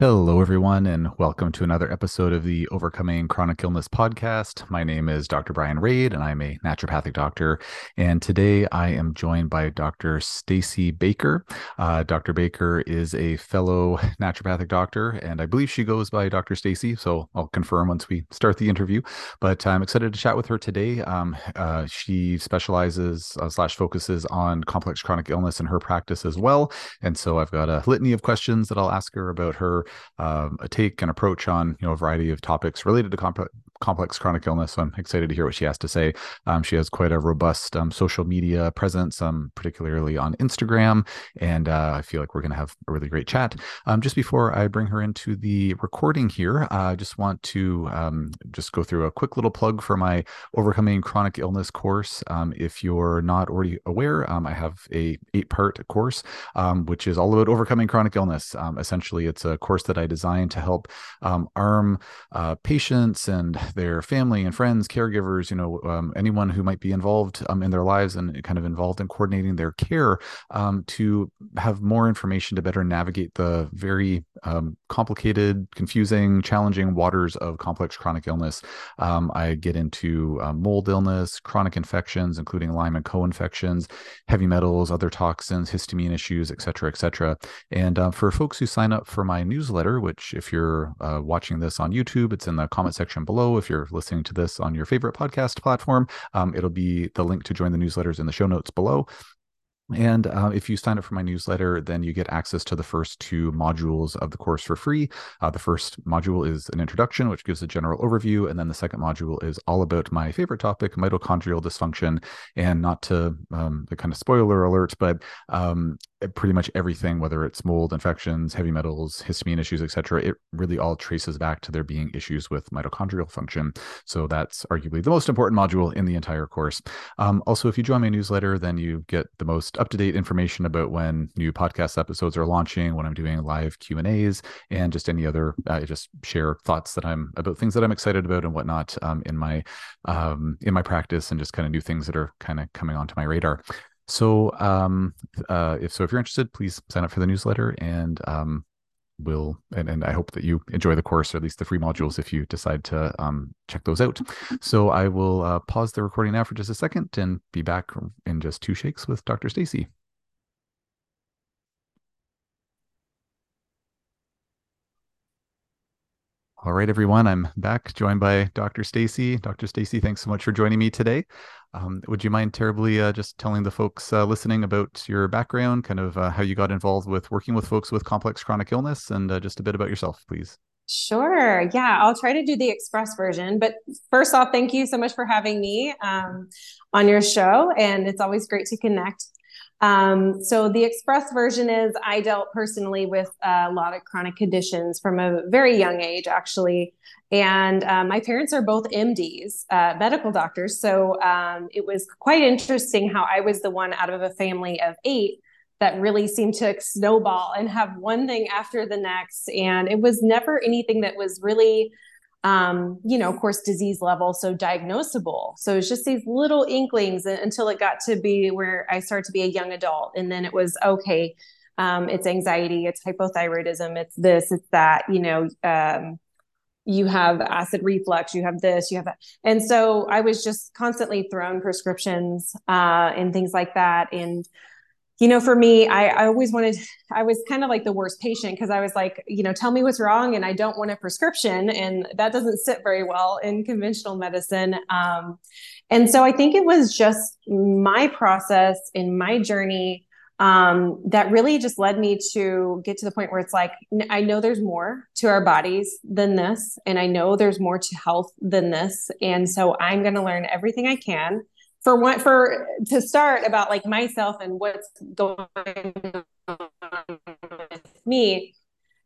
Hello, everyone, and welcome to another episode of the Overcoming Chronic Illness podcast. My name is Dr. Bryan Rade, and I'm a naturopathic doctor. And today I am joined by Dr. Stacy Baker. Uh, Dr. Baker is a fellow naturopathic doctor, and I believe she goes by Dr. Stacy. So I'll confirm once we start the interview. But I'm excited to chat with her today. Um, uh, she specializes uh, slash focuses on complex chronic illness in her practice as well. And so I've got a litany of questions that I'll ask her about her um, a take and approach on you know a variety of topics related to comp- complex chronic illness. So I'm excited to hear what she has to say. Um, she has quite a robust um, social media presence, um, particularly on Instagram, and uh, I feel like we're going to have a really great chat. Um, just before I bring her into the recording here, uh, I just want to um, just go through a quick little plug for my overcoming chronic illness course. Um, if you're not already aware, I have a eight part course, which is all about overcoming chronic illness. essentially, it's a course that I designed to help arm uh, patients and their family and friends, caregivers, you know, um, anyone who might be involved um, in their lives and kind of involved in coordinating their care um, to have more information to better navigate the very um, complicated, confusing, challenging waters of complex chronic illness. Um, I get into uh, mold illness, chronic infections, including Lyme and co-infections, heavy metals, other toxins, histamine issues, et cetera, et cetera. And uh, for folks who sign up for my newsletter, which if you're uh, watching this on YouTube, it's in the comment section below if you're listening to this on your favorite podcast platform, um, it'll be the link to join the newsletters in the show notes below. And uh, if you sign up for my newsletter, then you get access to the first two modules of the course for free. Uh, the first module is an introduction, which gives a general overview. And then the second module is all about my favorite topic, mitochondrial dysfunction. And not to um, the kind of spoiler alert, but um, pretty much everything, whether it's mold infections, heavy metals, histamine issues, etc., it really all traces back to there being issues with mitochondrial function. So that's arguably the most important module in the entire course. Um, also, if you join my newsletter, then you get the most up-to-date information about when new podcast episodes are launching, when I'm doing live Q and A's, and just any other. Uh, just share thoughts that I'm about things that I'm excited about and whatnot um, in my um, in my practice, and just kind of new things that are kind of coming onto my radar. So, um, uh, if so, if you're interested, please sign up for the newsletter, and um, we'll and, and I hope that you enjoy the course or at least the free modules if you decide to um, check those out. So I will uh, pause the recording now for just a second and be back in just two shakes with Dr. Stacy. All right, everyone, I'm back joined by Dr. Stacy. Dr. Stacy, thanks so much for joining me today. Um, would you mind terribly uh, just telling the folks uh, listening about your background, kind of uh, how you got involved with working with folks with complex chronic illness, and uh, just a bit about yourself, please? Sure. Yeah, I'll try to do the express version. But first off, thank you so much for having me um, on your show. And it's always great to connect. Um, so the express version is I dealt personally with a lot of chronic conditions from a very young age, actually. And um, my parents are both MDs, uh, medical doctors. So um, it was quite interesting how I was the one out of a family of eight that really seemed to snowball and have one thing after the next. And it was never anything that was really um, you know, of course, disease level, so diagnosable. So it's just these little inklings until it got to be where I started to be a young adult. And then it was okay, um, it's anxiety, it's hypothyroidism, it's this, it's that, you know, um, you have acid reflux, you have this, you have that. And so I was just constantly thrown prescriptions uh, and things like that. And you know, for me, I, I always wanted, I was kind of like the worst patient because I was like, you know, tell me what's wrong and I don't want a prescription. And that doesn't sit very well in conventional medicine. Um, and so I think it was just my process in my journey um, that really just led me to get to the point where it's like, I know there's more to our bodies than this. And I know there's more to health than this. And so I'm going to learn everything I can for one for to start about like myself and what's going on with me.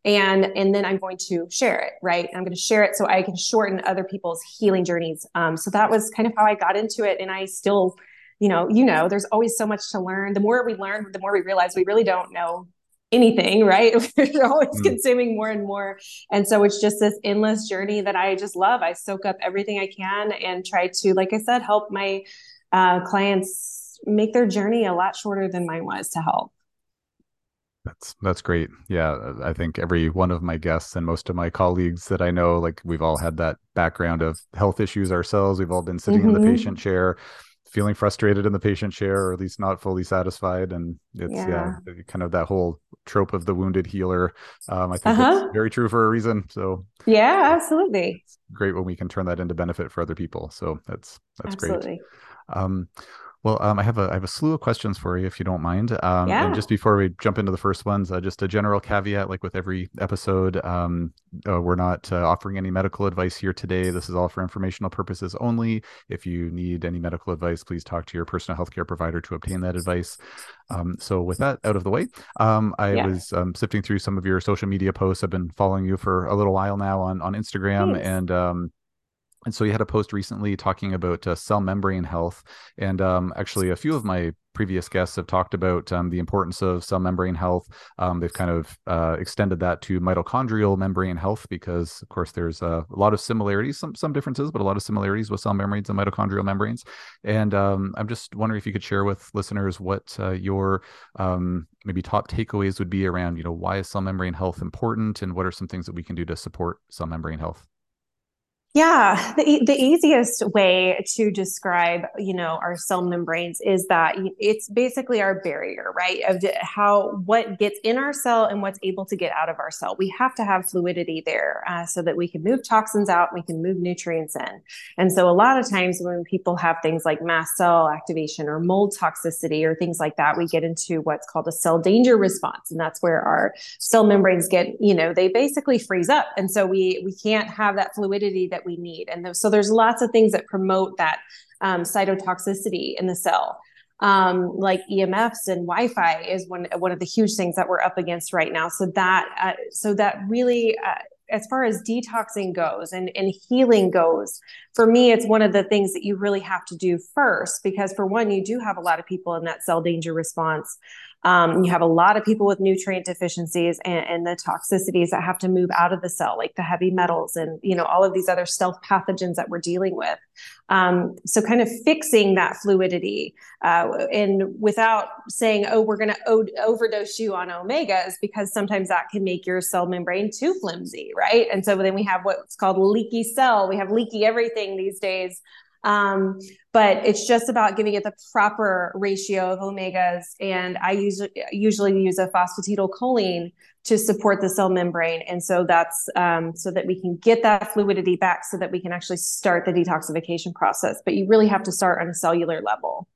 And and then i'm going to share it right? I'm going to share it so i can shorten other people's healing journeys. Um, so that was kind of how i got into it. And i still you know you know there's always so much to learn. The more we learn the more we realize we really don't know anything right? We're always mm. consuming more and more. And so it's just this endless journey that i just love. I soak up everything i can and try to like i said help my uh, clients make their journey a lot shorter than mine was to help. That's that's great. Yeah, I think every one of my guests and most of my colleagues that I know, like we've all had that background of health issues ourselves. We've all been sitting mm-hmm. in the mm-hmm. patient chair, feeling frustrated in the patient chair, or at least not fully satisfied. And it's yeah, yeah kind of that whole trope of the wounded healer. Um, I think uh-huh. it's very true for a reason. So yeah, absolutely. great when we can turn that into benefit for other people. So that's that's absolutely. great. Um, well, um, I have a I have a slew of questions for you if you don't mind. Um, yeah. And just before we jump into the first ones, uh, just a general caveat, like with every episode, um, uh, we're not uh, offering any medical advice here today. This is all for informational purposes only. If you need any medical advice, please talk to your personal healthcare provider to obtain that advice. Um, so with that out of the way, um, I yeah. was um, sifting through some of your social media posts. I've been following you for a little while now on on Instagram, Thanks. and um, and so you had a post recently talking about uh, cell membrane health, and um, actually a few of my previous guests have talked about um, the importance of cell membrane health. Um, they've kind of uh, extended that to mitochondrial membrane health because, of course, there's a lot of similarities, some some differences, but a lot of similarities with cell membranes and mitochondrial membranes. And um, I'm just wondering if you could share with listeners what uh, your um, maybe top takeaways would be around, you know, why is cell membrane health important, and what are some things that we can do to support cell membrane health. Yeah, the, the easiest way to describe, you know, our cell membranes is that it's basically our barrier, right? Of how what gets in our cell and what's able to get out of our cell. We have to have fluidity there uh, so that we can move toxins out, we can move nutrients in. And so, a lot of times when people have things like mast cell activation or mold toxicity or things like that, we get into what's called a cell danger response, and that's where our cell membranes get, you know, they basically freeze up, and so we we can't have that fluidity that we need. And so there's lots of things that promote that um, cytotoxicity in the cell. Um, like EMFs and Wi-Fi is one one of the huge things that we're up against right now. So that uh, so that really, uh, as far as detoxing goes and and healing goes, for me, it's one of the things that you really have to do first because for one, you do have a lot of people in that cell danger response. Um, you have a lot of people with nutrient deficiencies and, and, the toxicities that have to move out of the cell, like the heavy metals and you know all of these other stealth pathogens that we're dealing with. Um, so, kind of fixing that fluidity uh, and without saying, "Oh, we're going to o- overdose you on omegas," because sometimes that can make your cell membrane too flimsy, right? And so then we have what's called leaky cell. We have leaky everything these days. Um, but it's just about giving it the proper ratio of omegas. And I usually usually use a phosphatidylcholine to support the cell membrane. And so that's um, so that we can get that fluidity back so that we can actually start the detoxification process. But you really have to start on a cellular level.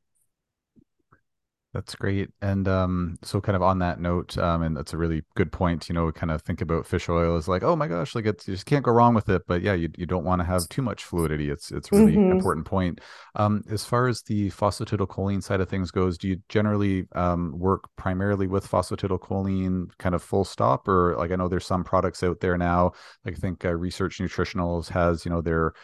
That's great. And um, so kind of on that note, um, and that's a really good point, you know, kind of think about fish oil as like, oh my gosh, like it's you just can't go wrong with it. But yeah, you, you don't want to have too much fluidity. It's it's really mm-hmm. important point. Um, as far as the phosphatidylcholine side of things goes, do you generally um, work primarily with phosphatidylcholine kind of full stop? Or like I know there's some products out there now, like I think uh, Research Nutritionals has, you know, their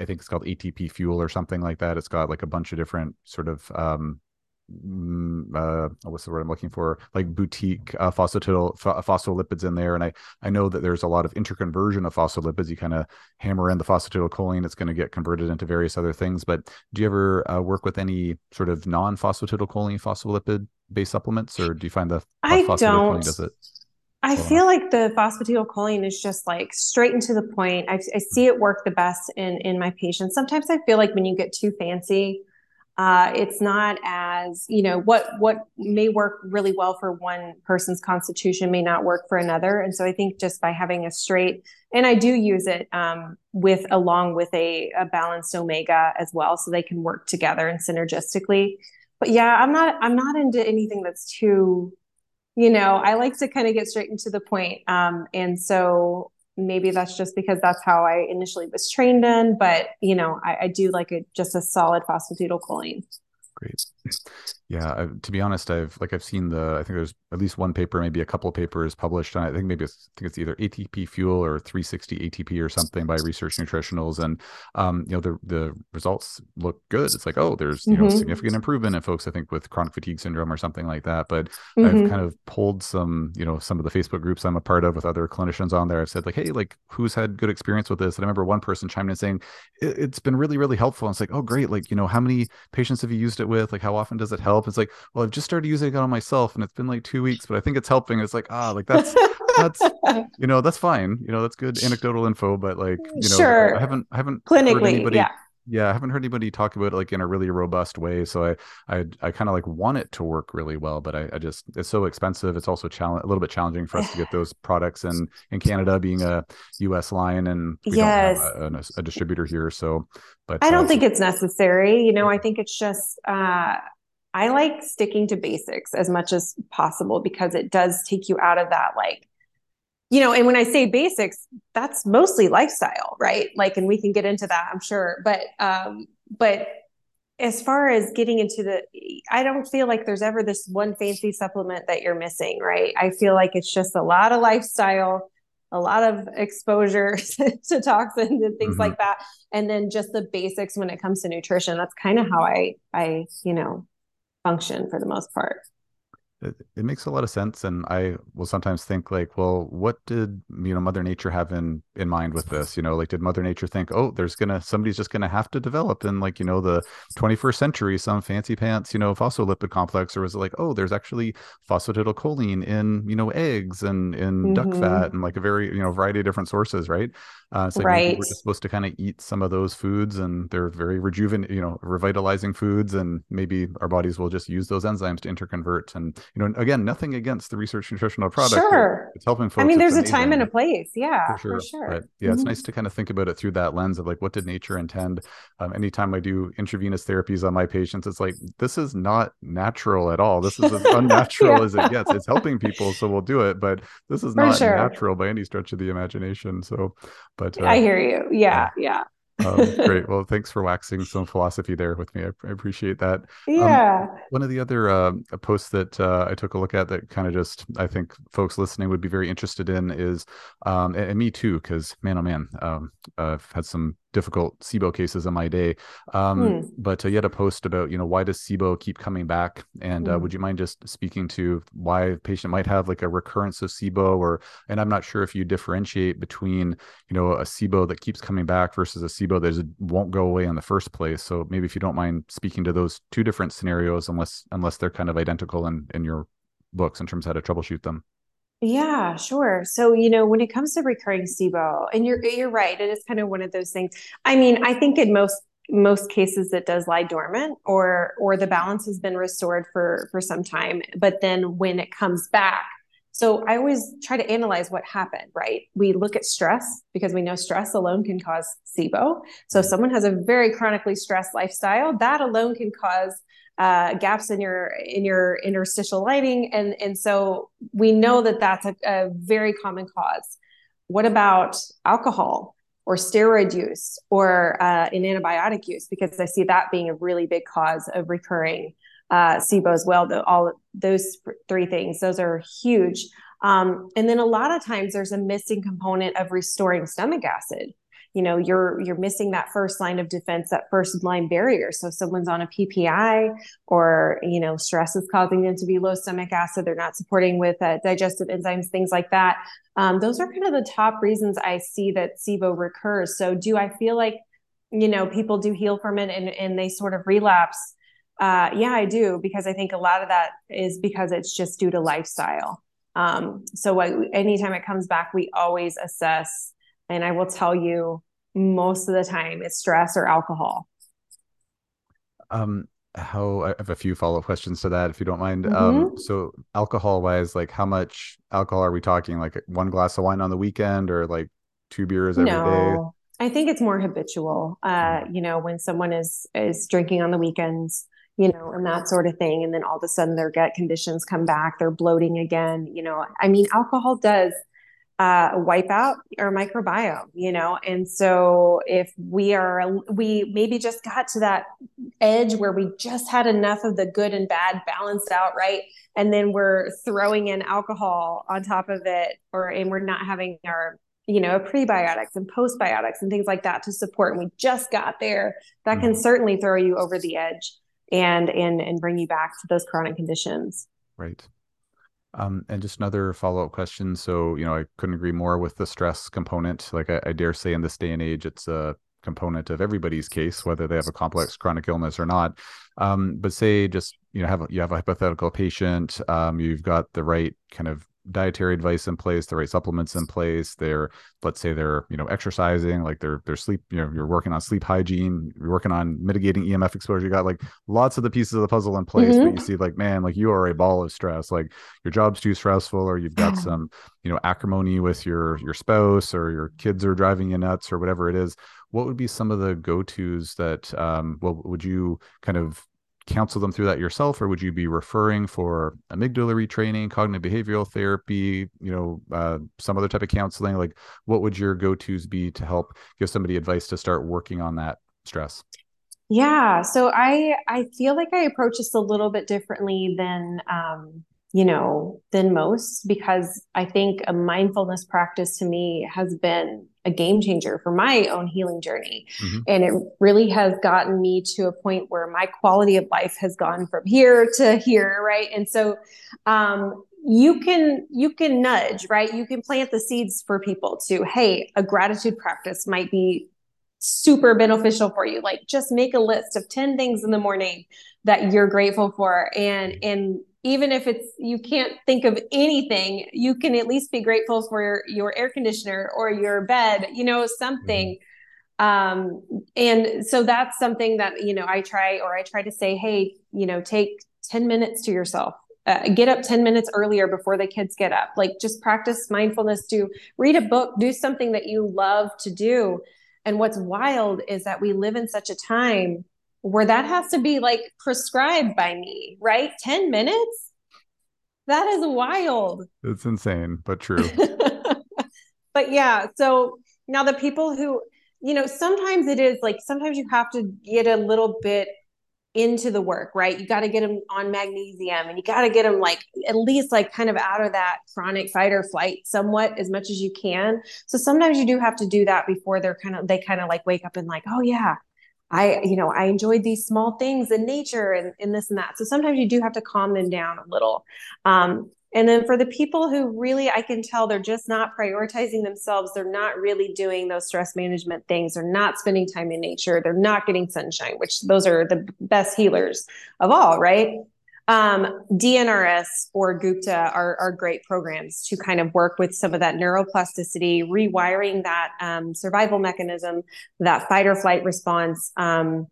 I think it's called ATP fuel or something like that. It's got like a bunch of different sort of um, uh, what's the word I'm looking for? Like boutique uh, phosphatidyllipids phospholipids in there, and I I know that there's a lot of interconversion of phospholipids. You kind of hammer in the phosphatidylcholine, it's going to get converted into various other things. But do you ever uh, work with any sort of non-phosphatidylcholine phospholipid based supplements, or do you find the I don't. does it? I feel like the phosphatidylcholine is just like straight into the point. I, I see it work the best in in my patients. Sometimes I feel like when you get too fancy uh, it's not as you know what what may work really well for one person's constitution may not work for another. And so i think just by having a straight and i do use it um, with along with a, a balanced omega as well so they can work together and synergistically. But yeah i'm not i'm not into anything that's too you know i like to kind of get straight into the point um, and so maybe that's just because that's how I initially was trained in, but you know, I, I do like a just a solid phosphatidylcholine. Great. Yeah, I, to be honest, I've like I've seen the I think there's at least one paper, maybe a couple of papers published on it. I think maybe it's, I think it's either ATP fuel or 360 ATP or something by Research Nutritionals, and um, you know the the results look good. It's like oh, there's you mm-hmm. know significant improvement in folks I think with chronic fatigue syndrome or something like that. But mm-hmm. I've kind of pulled some you know some of the Facebook groups I'm a part of with other clinicians on there. I've said like hey, like who's had good experience with this? And I remember one person chimed in saying it, has been really really helpful. And it's like oh great, like you know how many patients have you used it with? Like how how often does it help? It's like, well, I've just started using it on myself and it's been like two weeks, but I think it's helping. It's like, ah, like that's that's you know, that's fine. You know, that's good anecdotal info, but like, you know, sure. I haven't I haven't clinically, anybody, yeah yeah i haven't heard anybody talk about it like in a really robust way so i i, I kind of like want it to work really well but I, I just it's so expensive it's also challenge a little bit challenging for us to get those products in in canada being a us line and we yes. don't have a, a, a distributor here so but i don't uh, think it's necessary you know i think it's just uh I like sticking to basics as much as possible because it does take you out of that like you know, and when I say basics, that's mostly lifestyle, right? Like, and we can get into that, I'm sure. But, um, but as far as getting into the, I don't feel like there's ever this one fancy supplement that you're missing, right? I feel like it's just a lot of lifestyle, a lot of exposure to toxins and things mm-hmm. like that, and then just the basics when it comes to nutrition. That's kind of how I, I, you know, function for the most part it, it, makes a lot of sense and i will sometimes think like well what did you know mother nature have in in mind with this you know like did mother nature think oh there's gonna somebody's just gonna have to develop in like you know the 21st century some fancy pants you know phospholipid complex or was it like oh there's actually phosphatidylcholine in you know eggs and in mm-hmm. duck fat and like a very you know variety of different sources right uh so right. we're just supposed to kind of eat some of those foods and they're very rejuven you know revitalizing foods and maybe our bodies will just use those enzymes to interconvert and you know, again, nothing against the research nutritional product. Sure. It's helping folks. I mean, there's a time and a place. Yeah, for sure. For sure. But yeah, mm-hmm. it's nice to kind of think about it through that lens of like, what did nature intend? Um, anytime I do intravenous therapies on my patients, it's like, this is not natural at all. This is as unnatural yeah. as it gets. It's helping people, so we'll do it. But this is for not sure. natural by any stretch of the imagination. So, but uh, I hear you. Yeah. yeah um, great. Well, thanks for waxing some philosophy there with me. I, I appreciate that. Um, yeah. Um, one of the other uh, posts that uh, I took a look at that kind of just I think folks listening would be very interested in is, um, and, and me too, because man, oh man, um, I've had some difficult SIBO cases in my day. Um, mm. But uh, you had a post about, you know, why does SIBO keep coming back? And mm. uh, hmm. would you mind just speaking to why a patient might have like a recurrence of SIBO or, and I'm not sure if you differentiate between, you know, a SIBO that keeps coming back versus a SIBO that is, won't go away in the first place. So maybe if you don't mind speaking to those two different scenarios, unless, unless they're kind of identical in, in your books in terms of how to troubleshoot them. Yeah, sure. So, you know, when it comes to recurring SIBO, and you're you're right, it is kind of one of those things. I mean, I think in most most cases it does lie dormant or or the balance has been restored for for some time, but then when it comes back, so I always try to analyze what happened, right? We look at stress because we know stress alone can cause SIBO. So if someone has a very chronically stressed lifestyle, that alone can cause uh, gaps in your in your interstitial lining, and and so we know that that's a, a very common cause. What about alcohol or steroid use or uh, in antibiotic use? Because I see that being a really big cause of recurring uh, SIBO as well. The, all those three things, those are huge. Um, and then a lot of times there's a missing component of restoring stomach acid you know you're you're missing that first line of defense that first line barrier. So if someone's on a ppi or you know stress is causing them to be low stomach acid they're not supporting with uh, digestive enzymes things like that um, those are kind of the top reasons i see that sibo recurs. So do i feel like you know people do heal from it and, and they sort of relapse? Uh, yeah i do because i think a lot of that is because it's just due to lifestyle. Um, so what, anytime it comes back we always assess and I will tell you most of the time it's stress or alcohol. Um, how I have a few follow up questions to that, if you don't mind. Um, mm-hmm. Um, so alcohol wise, like how much alcohol are we talking? Like one glass of wine on the weekend or like two beers every no, day? I think it's more habitual. Uh, mm-hmm. you know, when someone is is drinking on the weekends, you know, and that sort of thing, and then all of a sudden their gut conditions come back, they're bloating again. You know, I mean, alcohol does uh, wipe out our microbiome, you know? And so if we are, we maybe just got to that edge where we just had enough of the good and bad balanced out, right? And then we're throwing in alcohol on top of it, or, and we're not having our, you know, prebiotics and postbiotics and things like that to support. And we just got there. That can mm-hmm. certainly throw you over the edge and, and, and bring you back to those chronic conditions. Right. Um, and just another follow up question. So, you know, I couldn't agree more with the stress component. Like I, I, dare say, in this day and age, it's a component of everybody's case, whether they have a complex chronic illness or not. Um, but say just you know have you have a hypothetical patient, um, you've got the right kind of dietary advice in place, the right supplements in place. They're, let's say they're, you know, exercising, like they're, they're sleep, you know, you're working on sleep hygiene, you're working on mitigating EMF exposure. You got like lots of the pieces of the puzzle in place, mm-hmm. but you see like, man, like you are a ball of stress, like your job's too stressful, or you've got some, you know, acrimony with your, your spouse or your kids are driving you nuts or whatever it is. What would be some of the go-tos that, um, well, would you kind of counsel them through that yourself or would you be referring for amygdala retraining cognitive behavioral therapy you know uh, some other type of counseling? Like what would your go-to's be to help give somebody advice to start working on that stress? Yeah so i i feel like i approach this a little bit differently than um you know, than most because I think a mindfulness practice to me has been a game changer for my own healing journey. Mm-hmm. And it really has gotten me to a point where my quality of life has gone from here to here, right? And so um you can you can nudge, right? You can plant the seeds for people to, hey, a gratitude practice might be super beneficial for you. Like just make a list of 10 things in the morning that you're grateful for and and even if it's you can't think of anything you can at least be grateful for your, your air conditioner or your bed you know something. Mm-hmm. um and so that's something that you know i try or i try to say hey you know take 10 minutes to yourself. Uh, get up 10 minutes earlier before the kids get up. Like just practice mindfulness to read a book do something that you love to do. And what's wild is that we live in such a time where that has to be like prescribed by me, right? 10 minutes? That is wild. It's insane, but true. but yeah, so now the people who, you know, sometimes it is like sometimes you have to get a little bit into the work, right? You got to get them on magnesium and you got to get them like at least like kind of out of that chronic fight or flight somewhat as much as you can. So sometimes you do have to do that before they're kind of they kind of like wake up and like, oh yeah, I, you know, I enjoyed these small things in nature and, and this and that. So sometimes you do have to calm them down a little. Um, and then for the people who really, I can tell they're just not prioritizing themselves, they're not really doing those stress management things, they're not spending time in nature, they're not getting sunshine, which those are the best healers of all, right? Um, DNRS or Gupta are, are great programs to kind of work with some of that neuroplasticity, rewiring that um, survival mechanism, that fight or flight response. Um,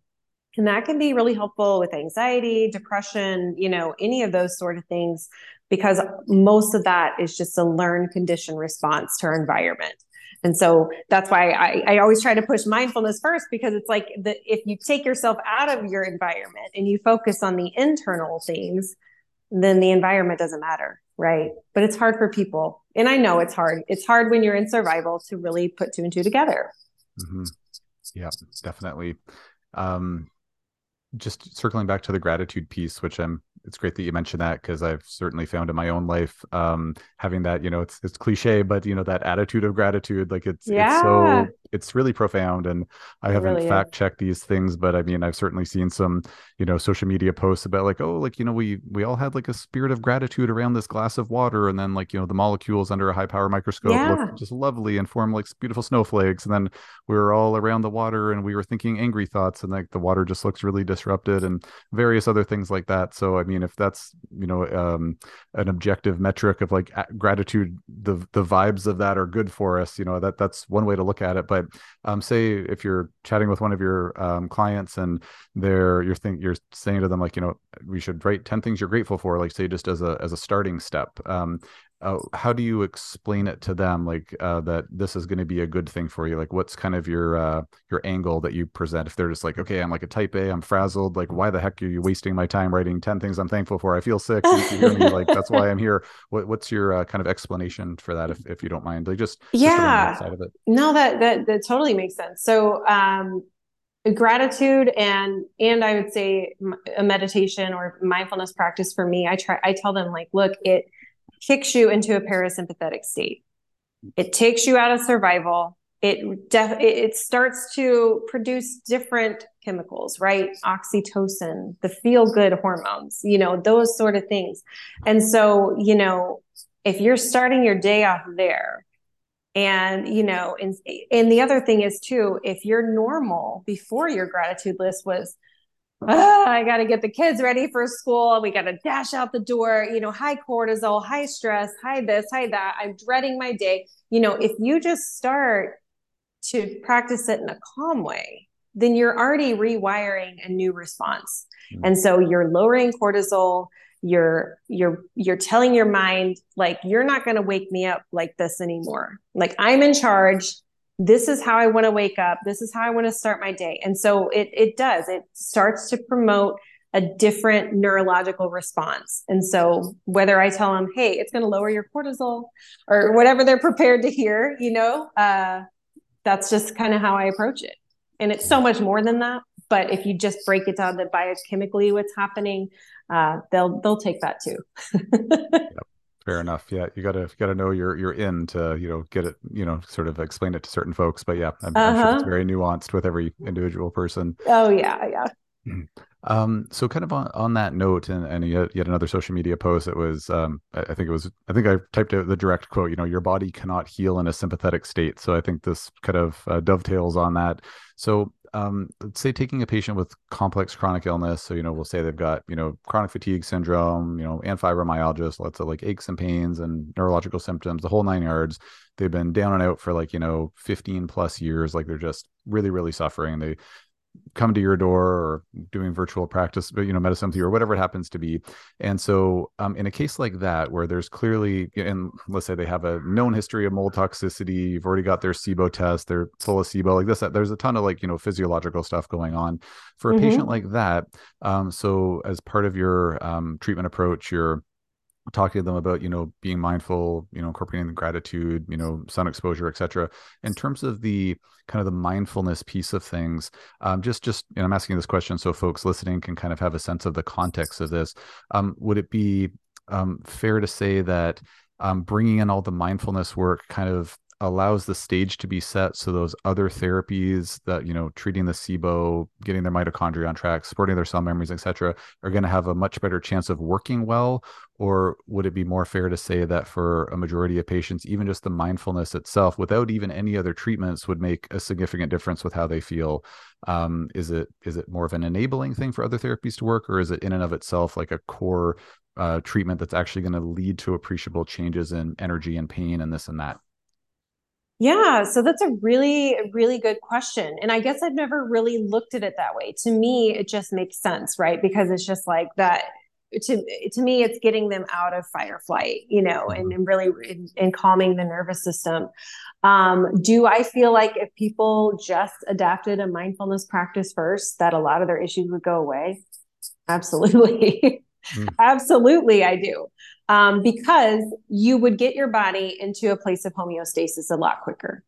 and that can be really helpful with anxiety, depression, you know, any of those sort of things, because most of that is just a learned condition response to our environment. And so that's why I, I always try to push mindfulness first because it's like that if you take yourself out of your environment and you focus on the internal things, then the environment doesn't matter. Right. But it's hard for people. And I know it's hard. It's hard when you're in survival to really put two and two together. Mm-hmm. Yeah, definitely. Um, just circling back to the gratitude piece, which I'm it's great that you mentioned that because I've certainly found in my own life um, having that, you know, it's it's cliche, but you know, that attitude of gratitude, like it's yeah. it's so it's really profound. And I haven't really fact checked these things, but I mean, I've certainly seen some, you know, social media posts about like, oh, like, you know, we we all had like a spirit of gratitude around this glass of water. And then like, you know, the molecules under a high power microscope yeah. look just lovely and form like beautiful snowflakes. And then we were all around the water and we were thinking angry thoughts and like the water just looks really disrupted and various other things like that. So I mean, if that's, you know, um, an objective metric of like gratitude, the the vibes of that are good for us, you know, that that's one way to look at it. But um, say if you're chatting with one of your um, clients and they're you're think you're saying to them like you know we should write 10 things you're grateful for like say just as a as a starting step um, uh, how do you explain it to them like uh, that this is going to be a good thing for you? Like what's kind of your uh, your angle that you present? If they're just like okay i'm like a type a i'm frazzled like why the heck are you wasting my time writing 10 things i'm thankful for? I feel sick. Like that's why i'm here. What, what's your uh, kind of explanation for that if, if you don't mind? Like just yeah. just no that, that that totally makes sense. So um gratitude and and i would say a meditation or mindfulness practice for me i try i tell them like look it kicks you into a parasympathetic state. It takes you out of survival. It def- it starts to produce different chemicals, right? Oxytocin, the feel good hormones, you know, those sort of things. And so, you know, if you're starting your day off there, And, you know, and, and the other thing is too, if you're normal before your gratitude list was, oh, I got to get the kids ready for school. We got to dash out the door, you know, high cortisol, high stress, high this, high that. I'm dreading my day. You know, if you just start to practice it in a calm way, then you're already rewiring a new response. Mm-hmm. And so you're lowering cortisol, you're you're you're telling your mind like you're not going to wake me up like this anymore like i'm in charge this is how i want to wake up. This is how i want to start my day. And so it it does. It starts to promote a different neurological response. And so whether i tell them hey it's going to lower your cortisol or whatever they're prepared to hear you know uh, that's just kind of how i approach it. And it's so much more than that but if you just break it down to biochemically what's happening uh, they'll they'll take that too. yep. Fair enough. Yeah, you gotta you gotta know you're you're in to you know get it you know sort of explain it to certain folks. But yeah, I'm, uh-huh. I'm sure it's uh-huh. very nuanced with every individual person. Oh yeah, yeah. Um, so kind of on, on that note, and, and yet, yet another social media post that was, um, I, I, think it was, I think I typed out the direct quote, you know, your body cannot heal in a sympathetic state. So I think this kind of uh, dovetails on that. So um, let's say taking a patient with complex chronic illness. So, you know, we'll say they've got, you know, chronic fatigue syndrome, you know, and fibromyalgia, so lots of like aches and pains and neurological symptoms, the whole nine yards. They've been down and out for like, you know, 15 plus years. Like they're just really, really suffering. They come to your door or doing virtual practice, but you know, medicine or whatever it happens to be. And so, um, in a case like that, where there's clearly, and let's say they have a known history of mold toxicity, you've already got their SIBO test, they're full of SIBO, like this, that, there's a ton of like, you know, physiological stuff going on for a mm-hmm. patient like that. Um, so as part of your um, treatment approach, you're talking to them about you know being mindful you know incorporating the gratitude you know sun exposure etc in terms of the kind of the mindfulness piece of things um, just just and i'm asking this question so folks listening can kind of have a sense of the context of this um, would it be um, fair to say that um, bringing in all the mindfulness work kind of allows the stage to be set so those other therapies that you know treating the SIBO, getting their mitochondria on track, supporting their cell membranes, etc., are going to have a much better chance of working well? Or would it be more fair to say that for a majority of patients, even just the mindfulness itself, without even any other treatments, would make a significant difference with how they feel? Um, is it is it more of an enabling thing for other therapies to work, or is it in and of itself like a core uh, treatment that's actually going to lead to appreciable changes in energy and pain and this and that? Yeah, so that's a really, really good question. And I guess I've never really looked at it that way. To me, it just makes sense, right? Because it's just like that to to me it's getting them out of fight or flight you know and, mm-hmm. and really and calming the nervous system um, do i feel like if people just adapted a mindfulness practice first that a lot of their issues would go away absolutely mm. absolutely i do um, because you would get your body into a place of homeostasis a lot quicker.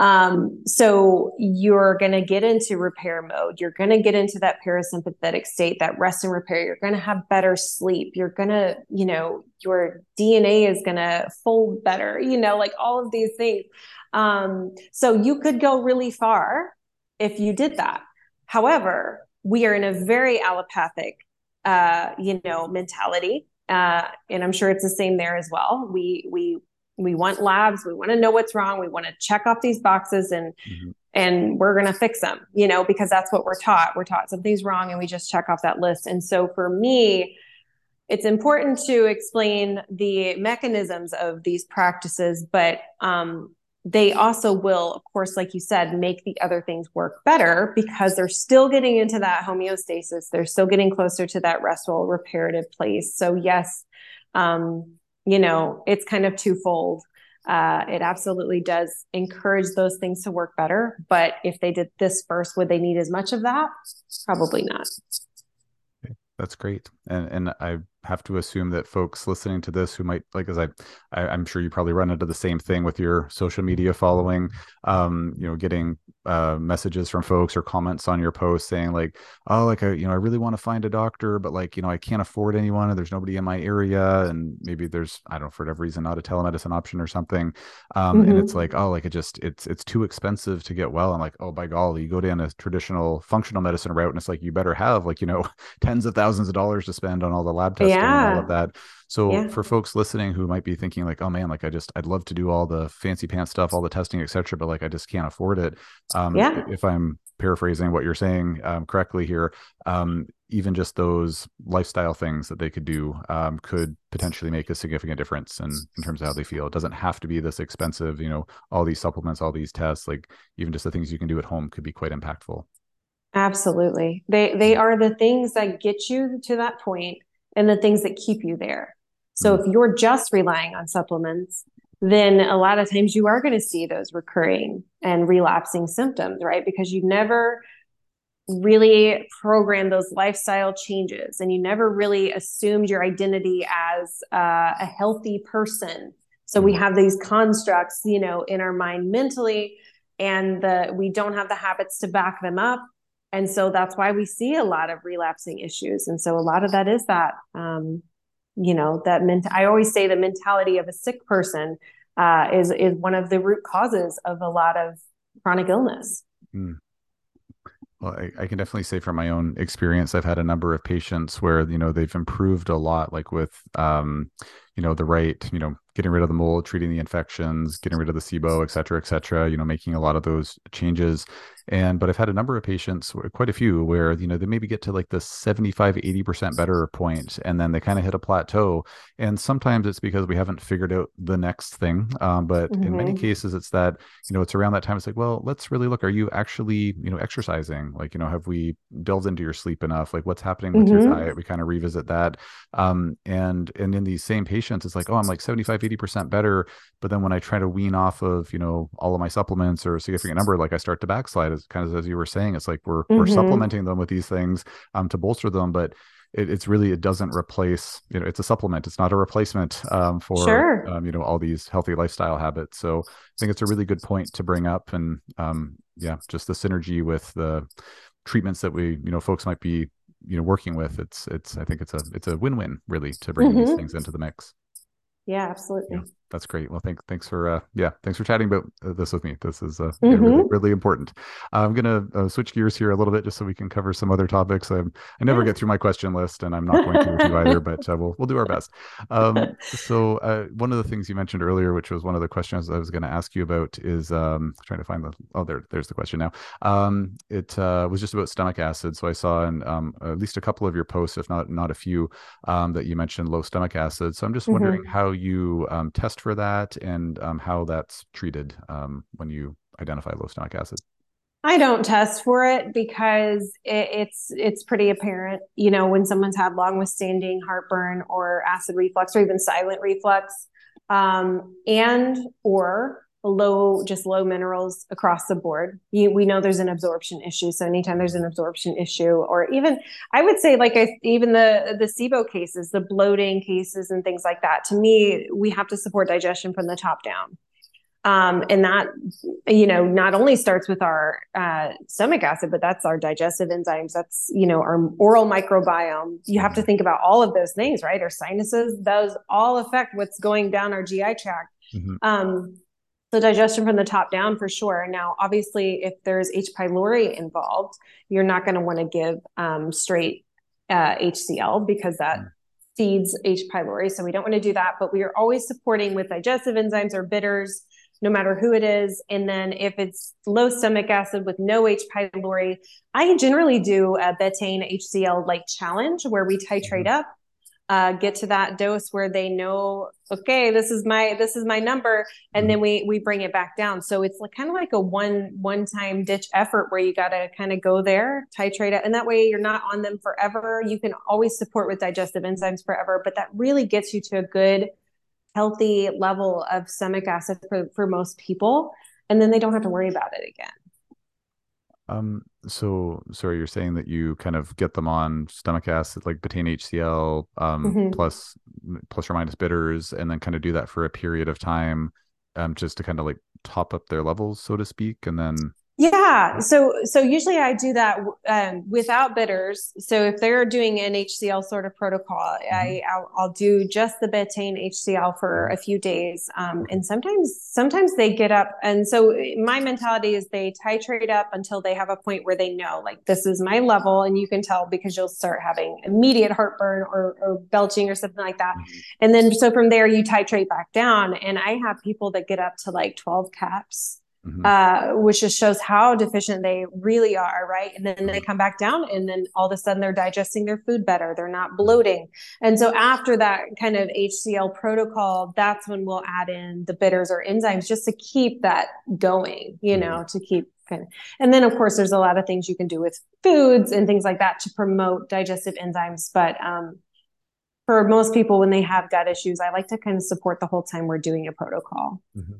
Um, so you're going to get into repair mode. You're going to get into that parasympathetic state, that rest and repair. You're going to have better sleep. You're going to, you know, your DNA is going to fold better, you know, like all of these things. Um, so you could go really far if you did that. However, we are in a very allopathic, uh, you know, mentality uh, and I'm sure it's the same there as well. We we we want labs. We want to know what's wrong. We want to check off these boxes and mm-hmm. and we're going to fix them. You know, because that's what we're taught. We're taught something's wrong, and we just check off that list. And so for me, it's important to explain the mechanisms of these practices, but um, they also will, of course, like you said, make the other things work better because they're still getting into that homeostasis. They're still getting closer to that restful, reparative place. So, yes, um, you know, it's kind of twofold. Uh, it absolutely does encourage those things to work better. But if they did this first, would they need as much of that? Probably not. That's great. And and I have to assume that folks listening to this who might like as I, I am sure you probably run into the same thing with your social media following um you know getting uh messages from folks or comments on your post saying like oh like I you know I really want to find a doctor but like you know I can't afford anyone and there's nobody in my area and maybe there's I don't know for whatever reason not a telemedicine option or something um mm-hmm. and it's like oh like it just it's it's too expensive to get well I'm like oh by golly you go down a traditional functional medicine route and it's like you better have like you know tens of thousands of dollars to spend on all the lab tests yeah. And all of that. So Yeah. for folks listening who might be thinking like, oh man, like I just I'd love to do all the fancy pants stuff, all the testing, etc., but like I just can't afford it. Um, Yeah. If I'm paraphrasing what you're saying um, correctly here, um, even just those lifestyle things that they could do um, could potentially make a significant difference in, in terms of how they feel. It doesn't have to be this expensive, you know, all these supplements, all these tests, like even just the things you can do at home could be quite impactful. Absolutely. They they are the things that get you to that point and the things that keep you there. So if you're just relying on supplements, then a lot of times you are going to see those recurring and relapsing symptoms, right? Because you never really programmed those lifestyle changes and you never really assumed your identity as uh, a healthy person. So we have these constructs, you know, in our mind mentally and the we don't have the habits to back them up and so that's why we see a lot of relapsing issues and so a lot of that is that um, you know that ment- i always say the mentality of a sick person uh, is is one of the root causes of a lot of chronic illness Mm. Well, I, I can definitely say from my own experience, I've had a number of patients where you know they've improved a lot, like with um, you know the right, you know, getting rid of the mold, treating the infections, getting rid of the SIBO, et cetera, et cetera. You know, making a lot of those changes. And but I've had a number of patients, quite a few, where you know they maybe get to like the 75, 80 percent better point, and then they kind of hit a plateau. And sometimes it's because we haven't figured out the next thing. Um, but in many Mhm. cases, it's that you know it's around that time. It's like, well, let's really look. Are you actually you know exercising? Like you know, have we delved into your sleep enough? Like what's happening with your Mhm. diet? We kind of revisit that. Um, and and in these same patients, it's like, oh, I'm like 75, 80 percent better. But then when I try to wean off of you know all of my supplements or a significant number, like I start to backslide. As kind of as you were saying, it's like we're we're Mhm. supplementing them with these things um, to bolster them, but it, it's really it doesn't replace you know it's a supplement it's not a replacement um, for Sure. um, you know all these healthy lifestyle habits so i think it's a really good point to bring up and um, yeah just the synergy with the treatments that we you know folks might be you know working with it's it's i think it's a it's a win-win really to bring these Mhm. things into the mix yeah absolutely. yeah that's great. Well thank, thanks for uh yeah thanks for chatting about uh, this with me. This is uh yeah, really Mhm. really important. I'm gonna uh, switch gears here a little bit just so we can cover some other topics. I i never get through my question list and i'm not going to with you either but uh, we'll we'll do our best. Um so uh one of the things you mentioned earlier which was one of the questions i was going to ask you about is um trying to find the oh there there's the question now. Um it uh was just about stomach acid. So i saw in um at least a couple of your posts if not not a few um that you mentioned low stomach acid. So i'm just wondering Mhm. how you um, test for that and um, how that's treated um, when you identify low stomach acid? I don't test for it because it, it's it's pretty apparent, you know, when someone's had long withstanding heartburn or acid reflux or even silent reflux, um, and or low just low minerals across the board. You, we know there's an absorption issue, so anytime there's an absorption issue, or even I would say like I, even the the SIBO cases, the bloating cases, and things like that. To me, we have to support digestion from the top down. Um, and that, you know, not only starts with our uh, stomach acid, but that's our digestive enzymes. That's, you know, our oral microbiome. You have to think about all of those things, right? Our sinuses, those all affect what's going down our GI tract. Mhm. Um, so digestion from the top down for sure. Now, obviously, if there's H. pylori involved, you're not going to want to give um, straight uh, HCl because that Mm. feeds H. pylori. So we don't want to do that. But we are always supporting with digestive enzymes or bitters, no matter who it is. And then if it's low stomach acid with no H. pylori, I generally do a betaine HCl like challenge where we titrate up uh, get to that dose where they know okay this is my this is my number. And then we we bring it back down. So it's like kind of like a one one time ditch effort where you got to kind of go there titrate it. And that way you're not on them forever. You can always support with digestive enzymes forever but that really gets you to a good healthy level of stomach acid for, for most people. And then they don't have to worry about it again Um, so sorry, you're saying that you kind of get them on stomach acid, like betaine HCl, um, Mhm. plus plus or minus bitters, and then kind of do that for a period of time, um, just to kind of like top up their levels, so to speak, and then Yeah. So so usually I do that um, without bitters. So if they're doing an HCL sort of protocol, mm-hmm. I I'll, I'll, do just the betaine HCL for a few days. Um, and sometimes sometimes they get up, and so my mentality is they titrate up until they have a point where they know like this is my level, and you can tell because you'll start having immediate heartburn or, or belching or something like that. Mm-hmm. And then so from there you titrate back down. And I have people that get up to like twelve caps Mm-hmm. Uh, which just shows how deficient they really are, right? And then they mm-hmm. come back down, and then all of a sudden they're digesting their food better. They're not mm-hmm. bloating. And so after that kind of HCL protocol, that's when we'll add in the bitters or enzymes just to keep that going, you know, mm-hmm. to keep kind of. And then of course there's a lot of things you can do with foods and things like that to promote digestive enzymes, but um, for most people when they have gut issues, I like to kind of support the whole time we're doing a protocol. Mm-hmm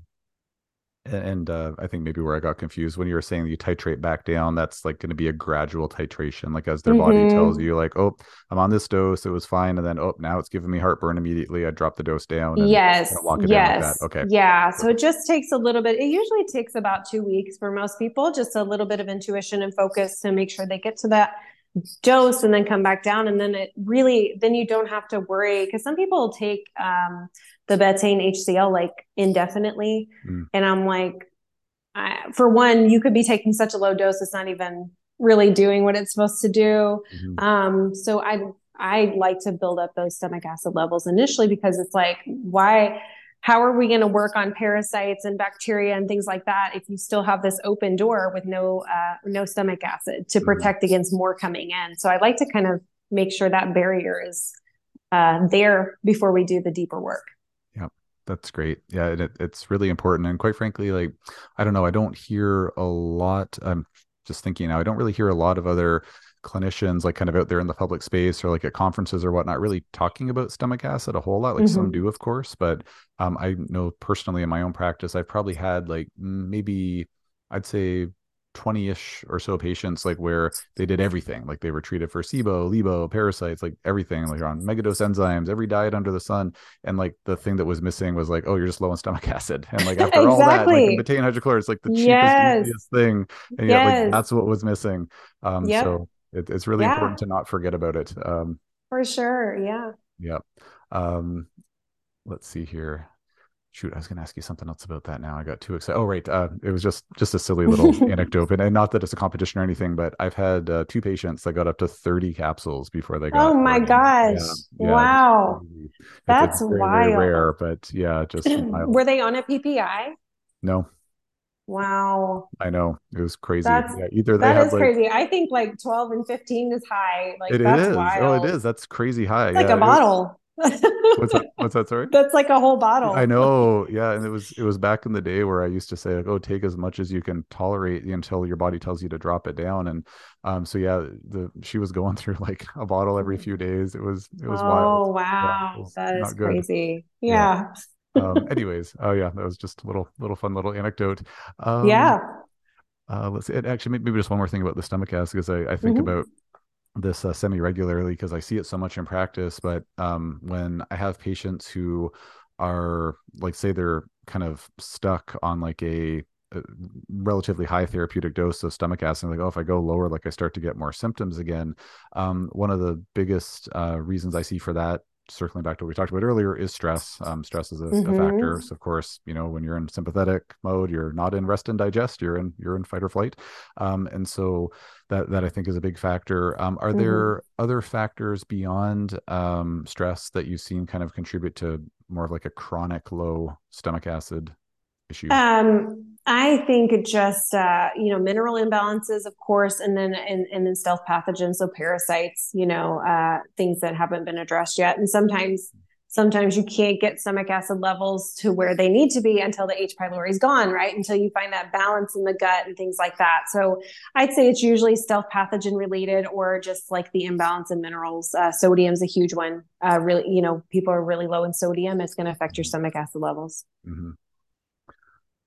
and uh, I think maybe where I got confused when you were saying you titrate back down, that's like going to be a gradual titration, like as their mm-hmm. body tells you, like, oh, I'm on this dose, it was fine, and then oh, now it's giving me heartburn immediately. I drop the dose down. yes. yes. Like okay. Yeah. So it just takes a little bit. It usually takes about two weeks for most people, just a little bit of intuition and focus to make sure they get to that dose and then come back down and then it really then you don't have to worry because some people take um the betaine HCL like indefinitely. Mm. And I'm like, I, for one, you could be taking such a low dose, it's not even really doing what it's supposed to do. Mm-hmm. Um, so I I like to build up those stomach acid levels initially because it's like, why? How are we going to work on parasites and bacteria and things like that if you still have this open door with no uh, no stomach acid to mm-hmm. protect mm-hmm. against more coming in? So I like to kind of make sure that barrier is uh, there before we do the deeper work that's great. Yeah, it, it's really important. And quite frankly, like I don't know, I don't hear a lot. I'm just thinking now, I don't really hear a lot of other clinicians like kind of out there in the public space or like at conferences or whatnot really talking about stomach acid a whole lot like mm-hmm. some do of course but um, i know personally in my own practice i've probably had like maybe i'd say 20-ish or so patients like where they did everything like they were treated for SIBO, LIBO, parasites, like everything like on megadose enzymes, every diet under the sun. And like the thing that was missing was like, oh, you're just low on stomach acid. And like after exactly. all that, like betaine hydrochloride is like the cheapest, yes. easiest thing. And yes. yeah, like that's what was missing. Um, yep. so it, it's really yeah. important to not forget about it. Um, for sure. Yeah. Yeah. Um, let's see here shoot i was going to ask you something else about that now i got too excited oh right uh, it was just just a silly little anecdote and, and, not that it's a competition or anything but i've had uh, two patients that got up to 30 capsules before they got oh my gosh yeah, yeah, wow that's very, wild very rare but yeah just were they on a ppi no Wow. I know. It was crazy. That's, yeah, either that is like, crazy. I think like 12 and 15 is high. Like it that's is. Wild. Oh, it is. That's crazy high. It's like yeah, a bottle what's that? What's that? Sorry. That's like a whole bottle. I know. Yeah, and it was it was back in the day where I used to say like, "Oh, take as much as you can tolerate until your body tells you to drop it down." And um, so yeah, the she was going through like a bottle every few days. It was it was oh, wild. Oh wow, yeah, that is crazy. Yeah. yeah. um, anyways, oh yeah, that was just a little little fun little anecdote. Um, yeah. Uh, let's see. Actually, maybe just one more thing about the stomach acid because I, I think mm-hmm. about this uh, semi regularly because I see it so much in practice. But um, when I have patients who are like, say, they're kind of stuck on like a, a relatively high therapeutic dose of stomach acid, like, oh, if I go lower, like I start to get more symptoms again. Um, one of the biggest uh, reasons I see for that circling back to what we talked about earlier is stress. Um, stress is a, mm-hmm. a, factor. So of course you know when you're in sympathetic mode you're not in rest and digest you're in you're in fight or flight. Um, and so that that i think is a big factor. Um, are mm-hmm. there other factors beyond um, stress that you've seen kind of contribute to more of like a chronic low stomach acid issue? Um I think just uh, you know mineral imbalances, of course, and then and, and then stealth pathogens, so parasites, you know, uh, things that haven't been addressed yet, and sometimes sometimes you can't get stomach acid levels to where they need to be until the H. pylori is gone, right? Until you find that balance in the gut and things like that. So I'd say it's usually stealth pathogen related or just like the imbalance in minerals. Uh, sodium's a huge one. Uh, really, you know, people are really low in sodium. It's going to affect your stomach acid levels. Mm-hmm.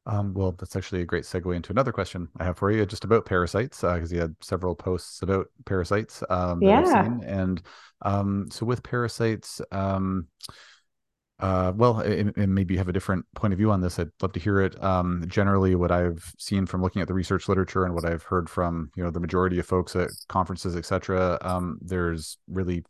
Um, well, that's actually a great segue into another question I have for you, just about parasites, because uh, you had several posts about parasites. Um, yeah. And um, so with parasites, um, Uh, well, and, maybe you have a different point of view on this. I'd love to hear it. Um, generally, what I've seen from looking at the research literature and what I've heard from you know the majority of folks at conferences, et cetera, um, there's really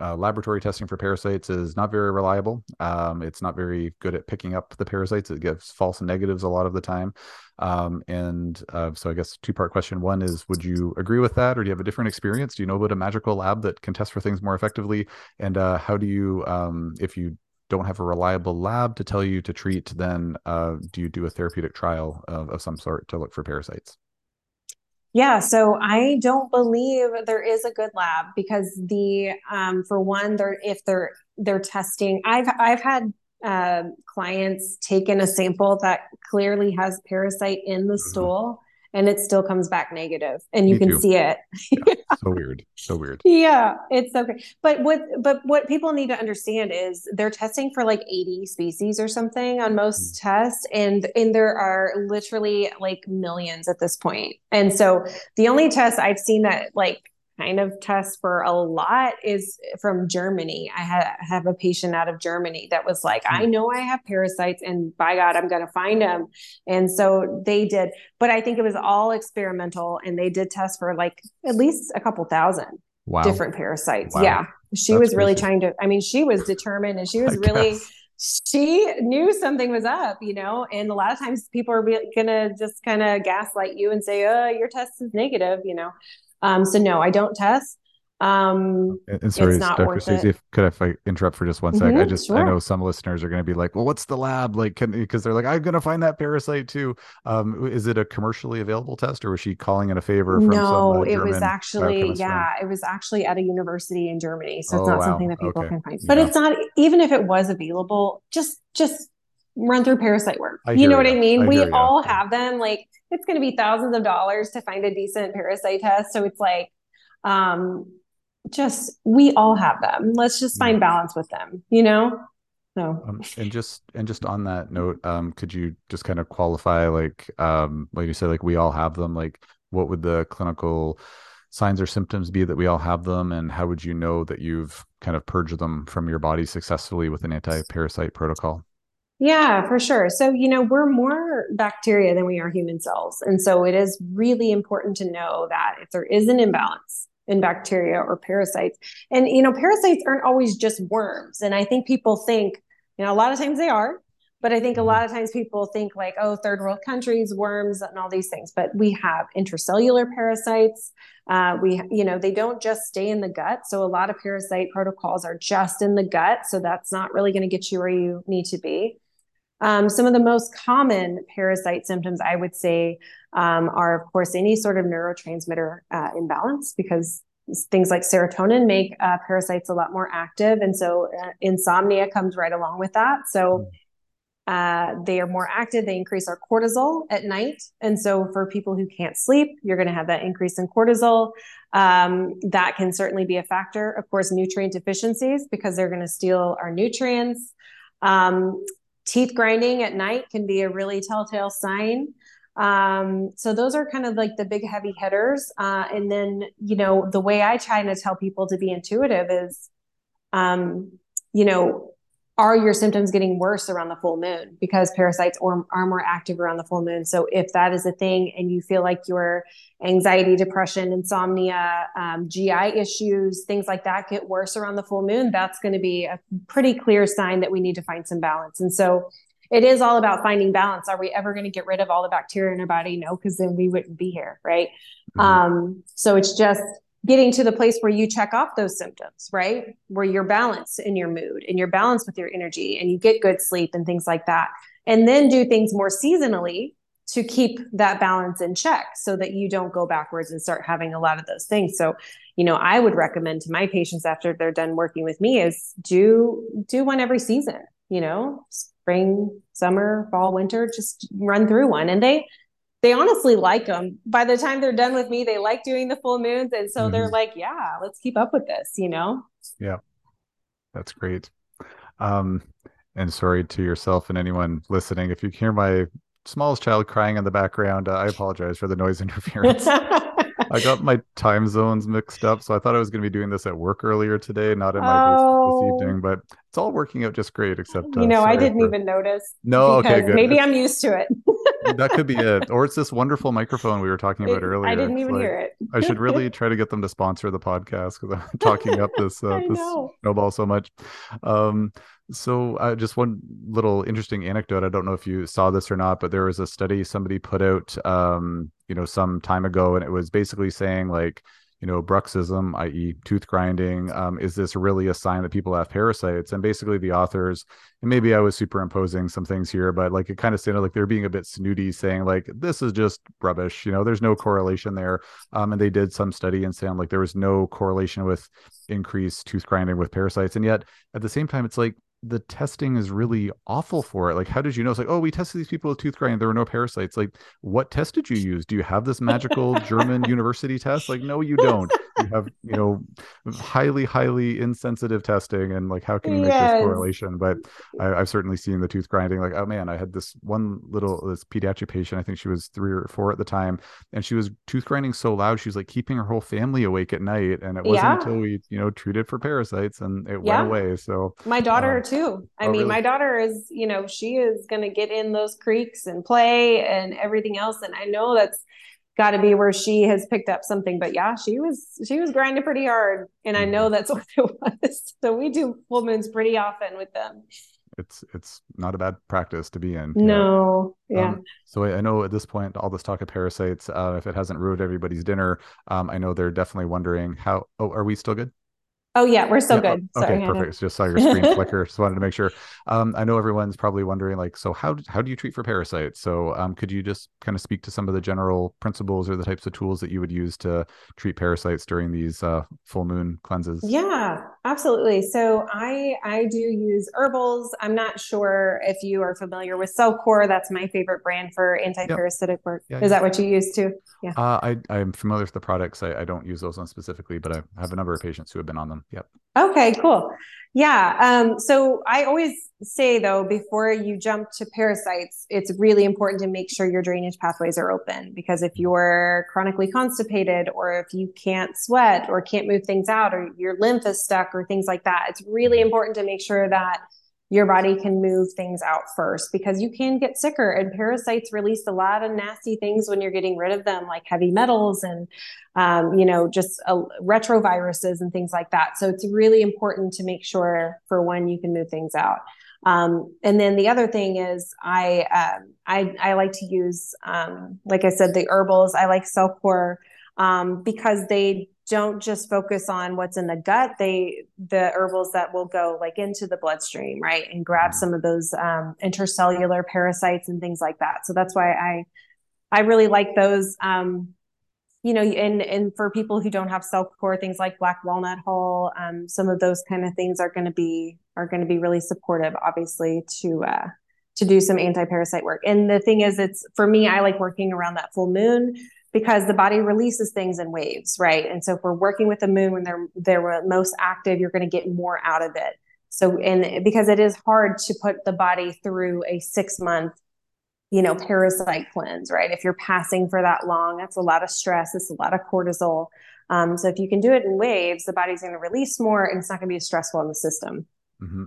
uh, laboratory testing for parasites is not very reliable. Um, it's not very good at picking up the parasites. It gives false negatives a lot of the time. Um, and uh, so, I guess two part question: one is, would you agree with that, or do you have a different experience? Do you know about a magical lab that can test for things more effectively? And uh, how do you, um, if you don't have a reliable lab to tell you to treat, then uh, do you do a therapeutic trial of, of some sort to look for parasites? Yeah, so I don't believe there is a good lab because the um, for one, they're if they're they're testing. I've I've had uh, clients taken a sample that clearly has parasite in the mm-hmm. stool and it still comes back negative and you Me can too. see it yeah, so weird so weird yeah it's okay but what but what people need to understand is they're testing for like 80 species or something on most mm. tests and and there are literally like millions at this point. point and so the only test i've seen that like kind of test for a lot is from Germany. I ha- have a patient out of Germany that was like, I hmm. know I have parasites and by God, I'm going to find them. And so they did, but I think it was all experimental and they did test for like at least a couple thousand wow. different parasites. Wow. Yeah. She That's was really crazy. trying to, I mean, she was determined and she was I really. Guess she knew something was up, you know, and a lot of times people are gonna just kind of gaslight you and say, "Oh, your test is negative," you know. Um, so no, I don't test. Um, and, sorry, Dr. Stacy, could I, if I interrupt for just one mm-hmm, I just, sure. I know some listeners are going to be like, well, what's the lab? Like, can, because they're like, I'm going to find that parasite too. Um, is it a commercially available test or was she calling in a favor from No, some, uh, it was actually, yeah, it was actually at a university in Germany. So it's oh, not wow. something that people okay. can find, but yeah. it's not, even if it was available, just, just run through parasite work. You know what I mean? I we all have them. Like it's going to be thousands of dollars to find a decent parasite test. So it's like, um, just we all have them. Let's just find balance with them. You know. So. Um, and just and just on that note, um, could you just kind of qualify, like, um, like you said, like we all have them. Like, what would the clinical signs or symptoms be that we all have them, and how would you know that you've kind of purged them from your body successfully with an anti-parasite protocol? Yeah, for sure. So, you know, we're more bacteria than we are human cells. And so it is really important to know that if there is an imbalance in bacteria or parasites, and, you know, parasites aren't always just worms. And I think people think, you know, a lot of times they are, but I think a mm-hmm. lot of times people think like, oh, third world countries, worms, and all these things. But we have intracellular parasites. Uh, we, you know, they don't just stay in the gut. So a lot of parasite protocols are just in the gut. So that's not really going to get you where you need to be. Um, some of the most common parasite symptoms, I would say, um, are, of course, any sort of neurotransmitter uh, imbalance because things like serotonin make uh, parasites a lot more active. And so uh, insomnia comes right along with that. So uh, they are more active. They increase our cortisol at night. And so for people who can't sleep, you're going to have that increase in cortisol. Um, that can certainly be a factor. Of course, nutrient deficiencies because they're going to steal our nutrients. Um, teeth grinding at night can be a really telltale sign. Um, so those are kind of like the big heavy hitters. Uh, and then, you know, the way I try to tell people to be intuitive is, um, you know, are your symptoms getting worse around the full moon? Because parasites are, are more active around the full moon. So if that is a thing and you feel like your anxiety depression insomnia um, gi issues things like that get worse around the full moon that's going to be a pretty clear sign that we need to find some balance. And so it is all about finding balance. Are we ever going to get rid of all the bacteria in our body? No because then we wouldn't be here right? Mm-hmm. um, so it's just getting to the place where you check off those symptoms, right? Where you're balanced in your mood and you're balanced with your energy and you get good sleep and things like that. And then do things more seasonally to keep that balance in check so that you don't go backwards and start having a lot of those things. So, you know, I would recommend to my patients after they're done working with me is do do one every season, you know, spring, summer, fall, winter, just run through one. And they they honestly like them. By the time they're done with me, they like doing the full moons. And so mm-hmm. they're like, yeah, let's keep up with this, you know? Yeah. That's great. Um, and sorry to yourself and anyone listening. If you hear my smallest child crying in the background, uh, I apologize for the noise interference. I got my time zones mixed up, so I thought I was going to be doing this at work earlier today, not in my Oh. this evening. But it's all working out just great. Except You uh, know, I didn't for- even notice. No, okay, good. Maybe I'm used to it. that could be it, or it's this wonderful microphone we were talking about earlier. I didn't It's even like- hear it. I should really try to get them to sponsor the podcast because I'm talking up this uh, this snowball so much. Um, so uh, just one little interesting anecdote. I don't know if you saw this or not, but there was a study somebody put out, um, you know, some time ago, and it was basically saying like, you know, bruxism, i.e., tooth grinding, um, is this really a sign that people have parasites? And basically, the authors, and maybe I was superimposing some things here, but like it kind of sounded like they're being a bit snooty, saying like this is just rubbish. You know, there's no correlation there. Um, and they did some study and saying like there was no correlation with increased tooth grinding with parasites, and yet at the same time, it's like the testing is really awful for it. Like, how did you know? It's like, oh, we tested these people with tooth grinding. There were no parasites. Like, what test did you use? Do you have this magical German university test? Like, no, you don't. You have, you know, highly, highly insensitive testing. And like, how can you make Yes. this correlation? But I, I've certainly seen the tooth grinding. Like, oh man, I had this one little, this pediatric patient. I think she was three or four at the time. And she was tooth grinding so loud. She was like keeping her whole family awake at night. And it wasn't Yeah. until we, you know, treated for parasites and it Yeah. went away. So, My daughter Um, too. I oh, mean, really? my daughter is, you know, she is going to get in those creeks and play and everything else. And I know that's got to be where she has picked up something. But yeah, she was she was grinding pretty hard, and I Mm-hmm. know that's what it was. So we do full moons pretty often with them. it's it's not a bad practice to be in. No, yeah. Um, so I I know at this point, all this talk of parasites, uh, if it hasn't ruined everybody's dinner, um, I know they're definitely wondering how. Oh, are we still good? Oh yeah, we're so Yeah, oh, good. Sorry, okay, perfect. Just saw your screen flicker. Just wanted to make sure. Um, I know everyone's probably wondering, like, so how how do you treat for parasites? So, um, could you just kind of speak to some of the general principles or the types of tools that you would use to treat parasites during these uh, full moon cleanses? Yeah, absolutely. So I I do use herbals. I'm not sure if you are familiar with Cellcore. That's my favorite brand for anti-parasitic work. Yeah, Is yeah. that what you use too? Yeah. Uh, I I'm familiar with the products. I, I don't use those ones specifically, but I have a number of patients who have been on them. Yep. Okay, cool. Yeah. Um, so I always say though, before you jump to parasites, it's really important to make sure your drainage pathways are open because if you're chronically constipated or if you can't sweat or can't move things out or your lymph is stuck or things like that, it's really important to make sure that your body can move things out first because you can get sicker and parasites release a lot of nasty things when you're getting rid of them like heavy metals and um, you know just uh, retroviruses and things like that. So it's really important to make sure for when you can move things out. Um, and then the other thing is I um, I, I like to use um, like I said the herbals. I like Cellcore um, because they don't just focus on what's in the gut. They the herbals that will go like into the bloodstream right and grab some of those um, intercellular parasites and things like that. So that's why i i really like those um, you know and and for people who don't have self core things like black walnut hull um, some of those kind of things are going to be are going to be really supportive obviously to uh to do some anti-parasite work. And the thing is it's for me i like working around that full moon because the body releases things in waves, right? And so if we're working with the moon when they're they're most active, you're going to get more out of it. So and because it is hard to put the body through a 6 month you know parasite cleanse, right? If you're passing for that long, that's a lot of stress, it's a lot of cortisol. Um, so if you can do it in waves, the body's going to release more and it's not going to be as stressful in the system. hmm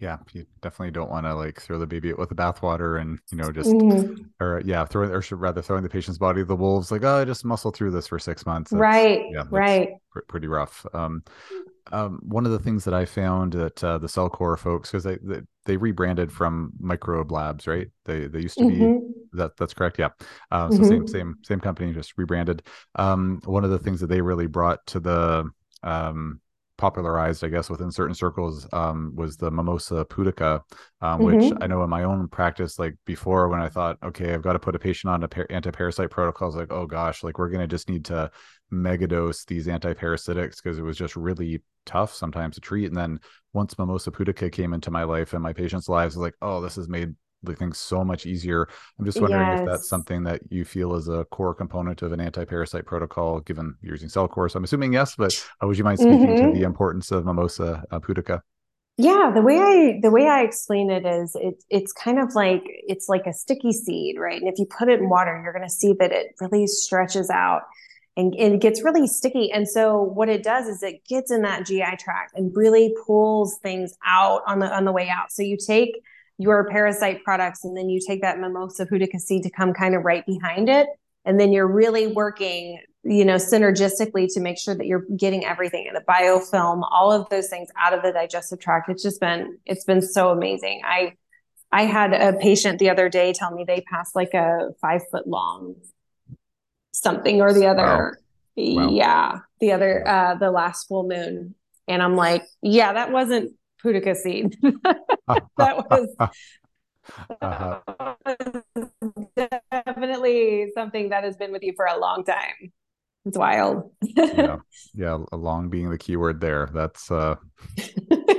Yeah, you definitely don't want to like throw the baby out with the bathwater and you know just Mhm. or yeah, throwing or should rather throwing the patient's body to the wolves. Like, oh, just muscle through this for six months. That's- Right, yeah, right. pr- pretty rough. Um, um, one of the things that I found that uh, the Cellcore folks, because they, they they rebranded from Microbe Labs, right? They they used to be Mhm. that that's correct. Yeah. Uh, so same same same company, just rebranded. Um, one of the things that they really brought to the um popularized, I guess, within certain circles, um, was the Mimosa pudica, um, which Mhm. I know in my own practice, like before, when I thought, okay, I've got to put a patient on a par- anti-parasite protocols, like, oh gosh, like we're gonna just need to megadose these anti-parasitics because it was just really tough sometimes to treat. And then once Mimosa pudica came into my life and my patients' lives, I was like, oh, this has made things so much easier. I'm just wondering if that's something that you feel is a core component of an anti-parasite protocol, given you're using Cellcore. So I'm assuming yes, but uh, would you mind speaking to Mhm. the importance of Mimosa uh, pudica? Yeah, the way I the way I explain it is it it's kind of like it's like a sticky seed, right? And if you put it in water, you're going to see that it really stretches out and, and it gets really sticky. And so what it does is it gets in that GI tract and really pulls things out on the on the way out. So you take your parasite products and then you take that mimosa pudica seed to come kind of right behind it. And then you're really working you know synergistically to make sure that you're getting everything in the biofilm all of those things out of the digestive tract. It's just been it's been so amazing. I i had a patient the other day tell me they passed like a five foot long something or the other. Wow. Wow. yeah the other uh the last full moon. And i'm like yeah that wasn't pudica seed that was uh-huh. definitely something that has been with you for a long time. It's wild. yeah. Yeah. Along being the key word there. That's uh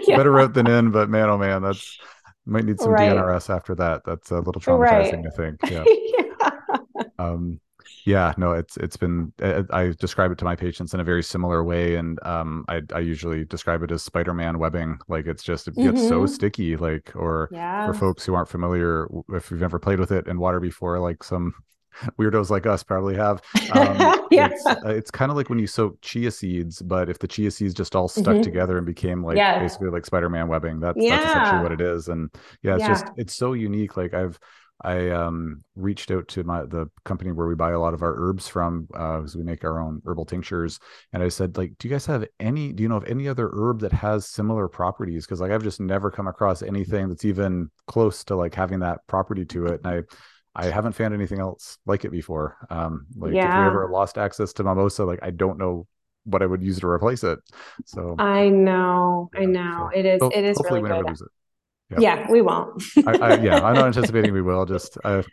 yeah. better out than in, but man, oh man, that's might need some right. DNRS after that. That's a little traumatizing, right. I think. Yeah. yeah. Um yeah no it's it's been i describe it to my patients in a very similar way and um i i usually describe it as spider-man webbing like it's just it gets mm-hmm. so sticky like or yeah. for folks who aren't familiar if you've never played with it in water before like some weirdos like us probably have um, yeah. it's, uh, it's kind of like when you soak chia seeds but if the chia seeds just all stuck mm-hmm. together and became like yeah. basically like spider-man webbing that's yeah. that's essentially what it is and yeah it's just it's so unique like i've I um, reached out to my the company where we buy a lot of our herbs from, uh, we make our own herbal tinctures, and I said, like, do you guys have any? Do you know of any other herb that has similar properties? Because like I've just never come across anything that's even close to like having that property to it, and I I haven't found anything else like it before. Um, like yeah. if we ever lost access to mimosa, like I don't know what I would use to replace it. So I know, yeah, I know so, it is. So it is really we it. Yeah, we won't. I, I, yeah, I'm not anticipating we will. Just I've,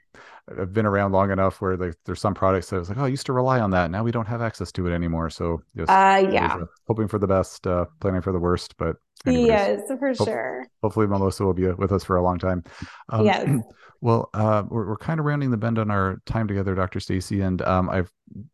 I've been around long enough where like there's some products that I was like, oh, I used to rely on that. Now we don't have access to it anymore. So just uh, yeah, uh, hoping for the best, uh, planning for the worst. But yes, for sure. Hopefully, Mimosa will be with us for a long time. Um, yes. Well, uh, we're, we're kind of rounding the bend on our time together, Dr. Stacy, and um, I've,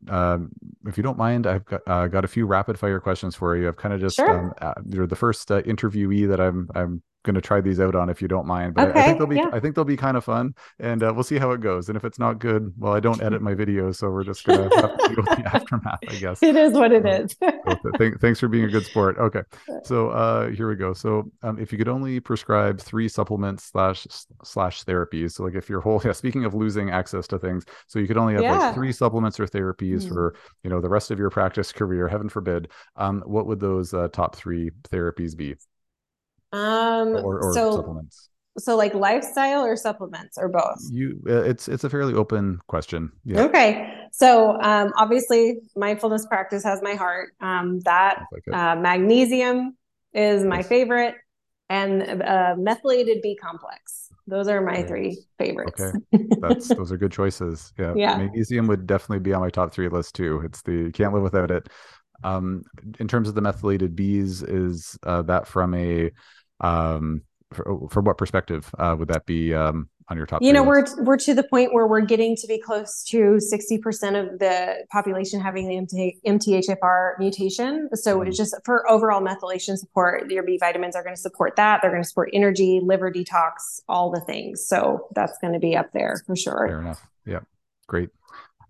uh, if you don't mind, I've got, uh, got a few rapid fire questions for you. I've kind of just, sure. um, uh, you're the first uh, interviewee that I'm, I'm going to try these out on if you don't mind. But okay, I, think they'll be yeah. I think they'll be kind of fun, and uh, we'll see how it goes. And if it's not good, well, I don't edit my videos, so we're just going to have to deal with the aftermath, I guess. It is what it is. so th- thanks for being a good sport. Okay, so uh, here we go. So um, if you could only prescribe three supplements slash slash therapies, so like if your whole yeah, speaking of losing access to things, so you could only have yeah. like three supplements or therapies mm. for you know the rest of your practice career, heaven forbid. Um, what would those uh, top three therapies be? Um, or, or so, supplements. So like lifestyle or supplements or both? You, uh, it's it's a fairly open question. Yeah. Okay. So um, obviously, mindfulness practice has my heart. Um, that like uh, magnesium is my favorite, and uh, methylated B complex. Those are my yes. three favorites. Okay, that's those are good choices. Yeah. yeah, magnesium would definitely be on my top three list too. It's the you can't live without it. Um, in terms of the methylated Bs, is uh, that from a um, for, for what perspective uh, would that be um, on your top? You know, we're we're to the point where we're getting to be close to sixty percent of the population having the MT, MTHFR mutation. So mm-hmm. it's just for overall methylation support. Your B vitamins are going to support that. They're going to support energy, liver detox, all the things. So that's going to be up there for sure. Fair enough. Yeah, great.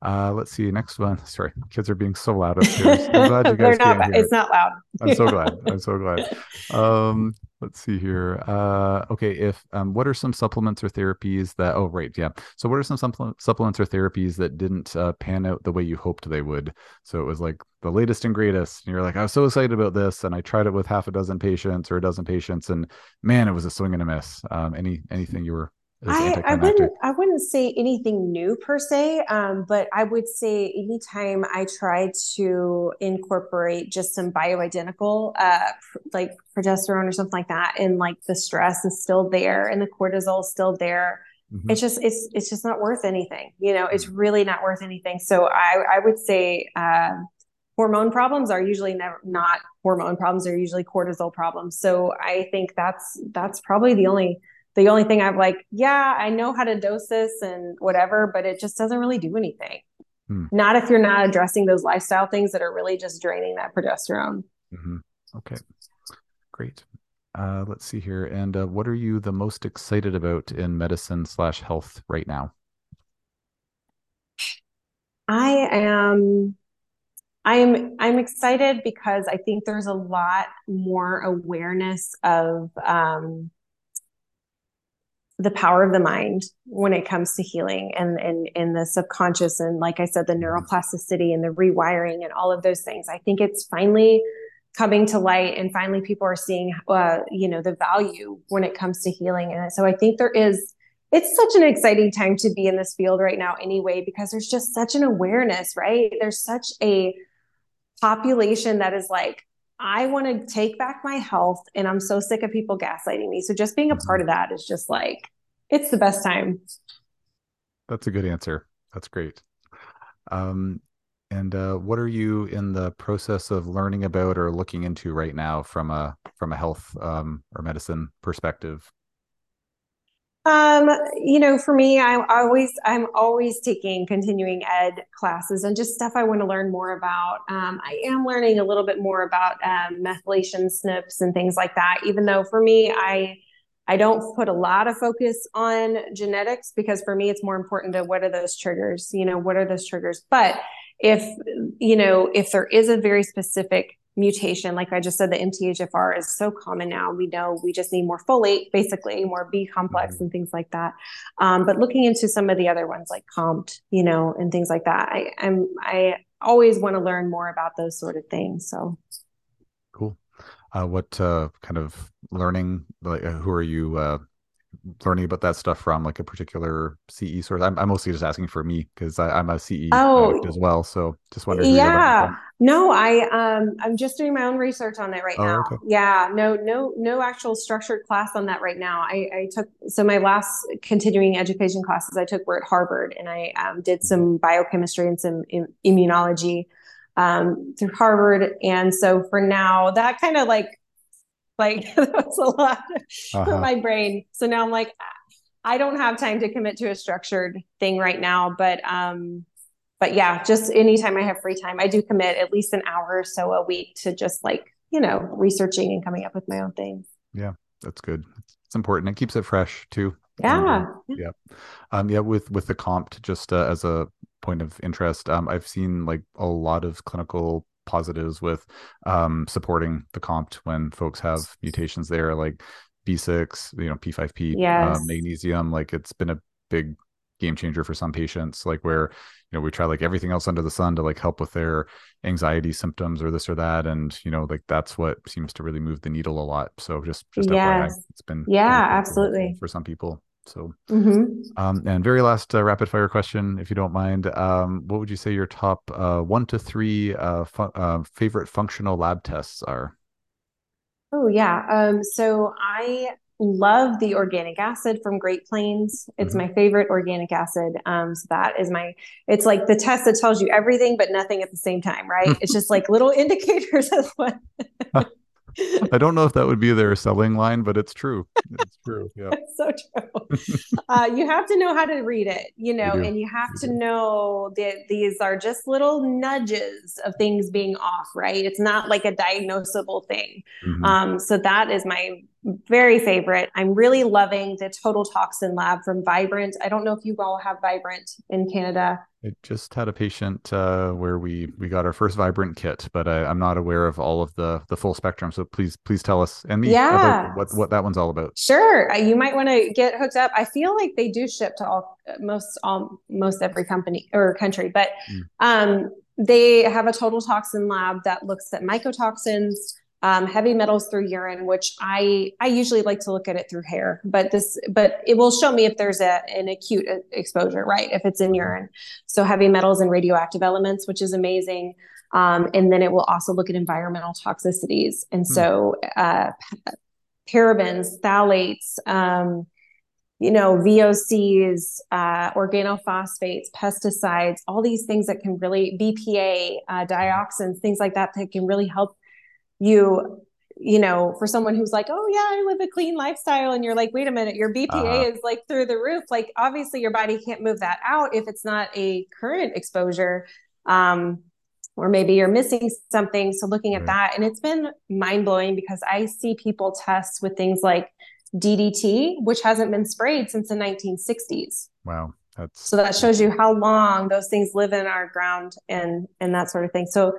Uh, let's see. Next one. Sorry, kids are being so loud upstairs. I'm glad you guys not, It's it. not loud. I'm so glad. I'm so glad. Um, let's see here. Uh, okay. If um, what are some supplements or therapies that? Oh, right. Yeah. So, what are some supplements or therapies that didn't uh, pan out the way you hoped they would? So it was like the latest and greatest, and you're like, I was so excited about this, and I tried it with half a dozen patients or a dozen patients, and man, it was a swing and a miss. Um, any anything you were I, I, wouldn't I wouldn't say anything new per se, um, but I would say anytime I try to incorporate just some bioidentical, uh, like progesterone or something like that, and like the stress is still there and the cortisol is still there, mm-hmm. it's just it's it's just not worth anything. You know, it's mm-hmm. really not worth anything. So I I would say. Uh, hormone problems are usually never not hormone problems they're usually cortisol problems so i think that's that's probably the only the only thing I'm like, yeah, I know how to dose this and whatever, but it just doesn't really do anything. Hmm. Not if you're not addressing those lifestyle things that are really just draining that progesterone. Mm-hmm. Okay, great. Uh, let's see here. And uh, what are you the most excited about in medicine slash health right now? I am I'm I'm excited because I think there's a lot more awareness of um, the power of the mind when it comes to healing and and and the subconscious and like I said the mm-hmm. neuroplasticity and the rewiring and all of those things. I think it's finally coming to light and finally people are seeing uh, you know the value when it comes to healing and so I think there is it's such an exciting time to be in this field right now anyway because there's just such an awareness right there's such a population that is like i want to take back my health and i'm so sick of people gaslighting me. So just being a part of that is just like it's the best time. That's a good answer. That's great. Um and uh, what are you in the process of learning about or looking into right now from a from a health um, or medicine perspective um, you know, for me, I'm always I'm always taking continuing ed classes and just stuff I want to learn more about. Um, I am learning a little bit more about um, methylation SNPs and things like that. Even though for me, I I don't put a lot of focus on genetics because for me, it's more important to what are those triggers. You know, what are those triggers? But if you know if there is a very specific mutation. Like I just said, the MTHFR is so common now. We know we just need more folate, basically, more B complex mm-hmm. and things like that. Um, but looking into some of the other ones like COMT, you know, and things like that, I, I'm I always want to learn more about those sort of things. So cool. Uh, what uh, kind of learning? Like, uh, who are you uh, learning about that stuff from like a particular CE source? I'm, I'm mostly just asking for me because I'm a CE oh, as well. So just wondering. Yeah, no, I um I'm just doing my own research on it right oh, now. Okay. Yeah, no, no, no actual structured class on that right now. I, I took so my last continuing education classes I took were at Harvard, and I um, did mm-hmm. some biochemistry and some Im- immunology um, through Harvard. And so for now, that kind of like like that was a lot uh-huh. for my brain. So now I'm like, I don't have time to commit to a structured thing right now. But um, but yeah, just anytime I have free time, I do commit at least an hour or so a week to just like, you know, researching and coming up with my own things. Yeah, that's good. It's important. It keeps it fresh too. Yeah. Um, yeah. Um, yeah. With, with the COMT, just uh, as a point of interest, um, I've seen like a lot of clinical positives with um, supporting the COMT when folks have mutations there, like B6, you know, P5P, uh, yes. uh, magnesium. Like it's been a big game changer for some patients, like where, you know, we try like everything else under the sun to like help with their anxiety symptoms or this or that. And, you know, like that's what seems to really move the needle a lot. So just, just yes. FYI, it's been, yeah, absolutely for some people. So, mm-hmm. um, and very last uh, rapid fire question, if you don't mind, um, what would you say your top uh, one to three uh, fu- uh, favorite functional lab tests are? Oh yeah, um, so I love the organic acid from Great Plains. It's mm-hmm. my favorite organic acid. Um, so that is my. It's like the test that tells you everything but nothing at the same time, right? it's just like little indicators of what. I don't know if that would be their selling line, but it's true. It's true. Yeah. it's so true. uh, you have to know how to read it, you know, and you have you to do. know that these are just little nudges of things being off, right? It's not like a diagnosable thing. Mm-hmm. Um, so that is my very favorite. I'm really loving the Total Toxin Lab from Vibrant. I don't know if you all have Vibrant in Canada. I just had a patient uh, where we we got our first Vibrant kit, but I, am not aware of all of the the full spectrum. So please please tell us and me yeah. what what that one's all about. Sure, uh, you might want to get hooked up. I feel like they do ship to all most all most every company or country, but mm. um, they have a Total Toxin Lab that looks at mycotoxins um, heavy metals through urine, which I I usually like to look at it through hair, but this but it will show me if there's a an acute exposure, right? If it's in mm-hmm. urine, so heavy metals and radioactive elements, which is amazing. Um, and then it will also look at environmental toxicities, and so uh, parabens, phthalates. Um, you know, VOCs, uh, organophosphates, pesticides, all these things that can really, BPA, uh, dioxins, things like that, that can really help you you know, for someone who's like, oh yeah, I live a clean lifestyle, and you're like, wait a minute, your BPA uh-huh. is like through the roof. Like, obviously, your body can't move that out if it's not a current exposure. Um, or maybe you're missing something. So looking at right. that, and it's been mind blowing because I see people test with things like DDT, which hasn't been sprayed since the 1960s. Wow. That's so that shows you how long those things live in our ground and and that sort of thing. So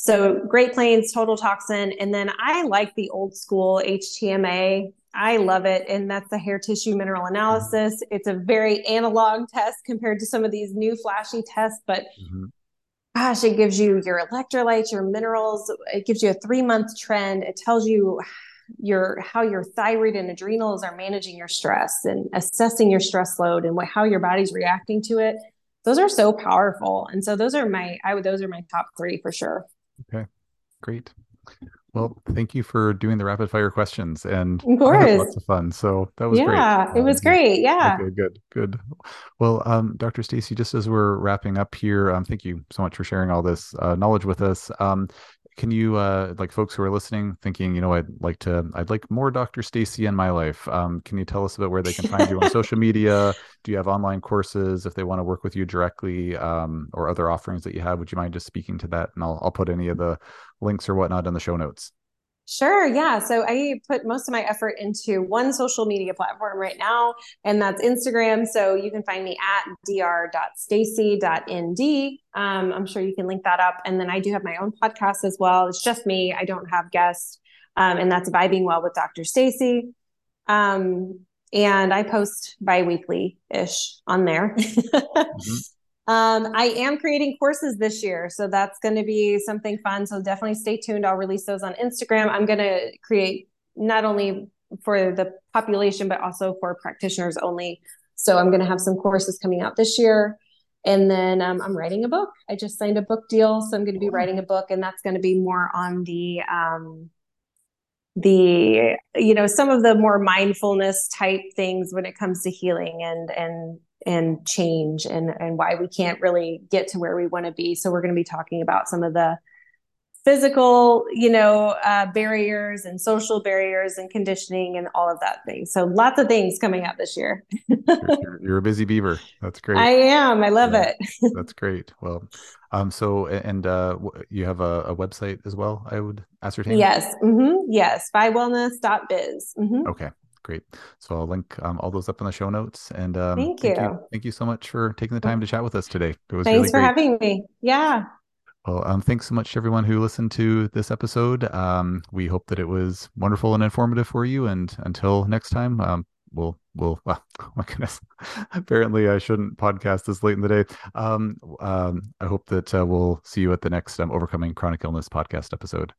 so Great Plains total toxin, and then I like the old school HTMA. I love it, and that's the hair tissue mineral analysis. It's a very analog test compared to some of these new flashy tests, but mm-hmm. gosh, it gives you your electrolytes, your minerals. It gives you a three month trend. It tells you your how your thyroid and adrenals are managing your stress and assessing your stress load and what how your body's reacting to it those are so powerful and so those are my i would those are my top three for sure okay great. Well thank you for doing the rapid fire questions and of course. lots of fun so that was yeah, great. Yeah it was um, great yeah. okay good good. Well um, dr stacy just as we're wrapping up here um, thank you so much for sharing all this uh, knowledge with us. Um, can you uh like folks who are listening thinking you know i'd like to i'd like more dr stacy in my life um, can you tell us about where they can find you on social media? Do you have online courses if they want to work with you directly um, or other offerings that you have? Would you mind just speaking to that? And i'll, I'll put any of the links or whatnot in the show notes Sure. Yeah. So I put most of my effort into one social media platform right now, and that's Instagram. So you can find me at dr.stacy.nd. Um, I'm sure you can link that up. And then I do have my own podcast as well. It's just me. I don't have guests. Um, and that's Vibing Well with Dr. Stacy. Um, and I post bi-weekly ish on there. mm-hmm. Um, I am creating courses this year, so that's going to be something fun. So definitely stay tuned. I'll release those on Instagram. I'm going to create not only for the population, but also for practitioners only. So I'm going to have some courses coming out this year. And then um, I'm writing a book. I just signed a book deal, so I'm going to be writing a book, and that's going to be more on the um, the you know some of the more mindfulness type things when it comes to healing and and and change and and why we can't really get to where we want to be. So we're going to be talking about some of the physical you know uh, barriers and social barriers and conditioning and all of that thing. So lots of things coming out this year. You're, you're, a busy beaver. That's great. I am. I love yeah, it. that's great. Well um so and uh you have a, a website as well i would ascertain? Yes. Mm-hmm. yes. Vibewellness.biz mm-hmm. okay great. So I'll link um, all those up in the show notes. And um, thank, you. thank, you. Thank you so much for taking the time to chat with us today. It was thanks really for having me. Yeah. Well, um, thanks so much to everyone who listened to this episode. Um, we hope that it was wonderful and informative for you. And until next time, um, we'll we'll well, oh my goodness apparently i shouldn't podcast this late in the day um, um i hope that uh, we'll see you at the next um, overcoming chronic illness podcast episode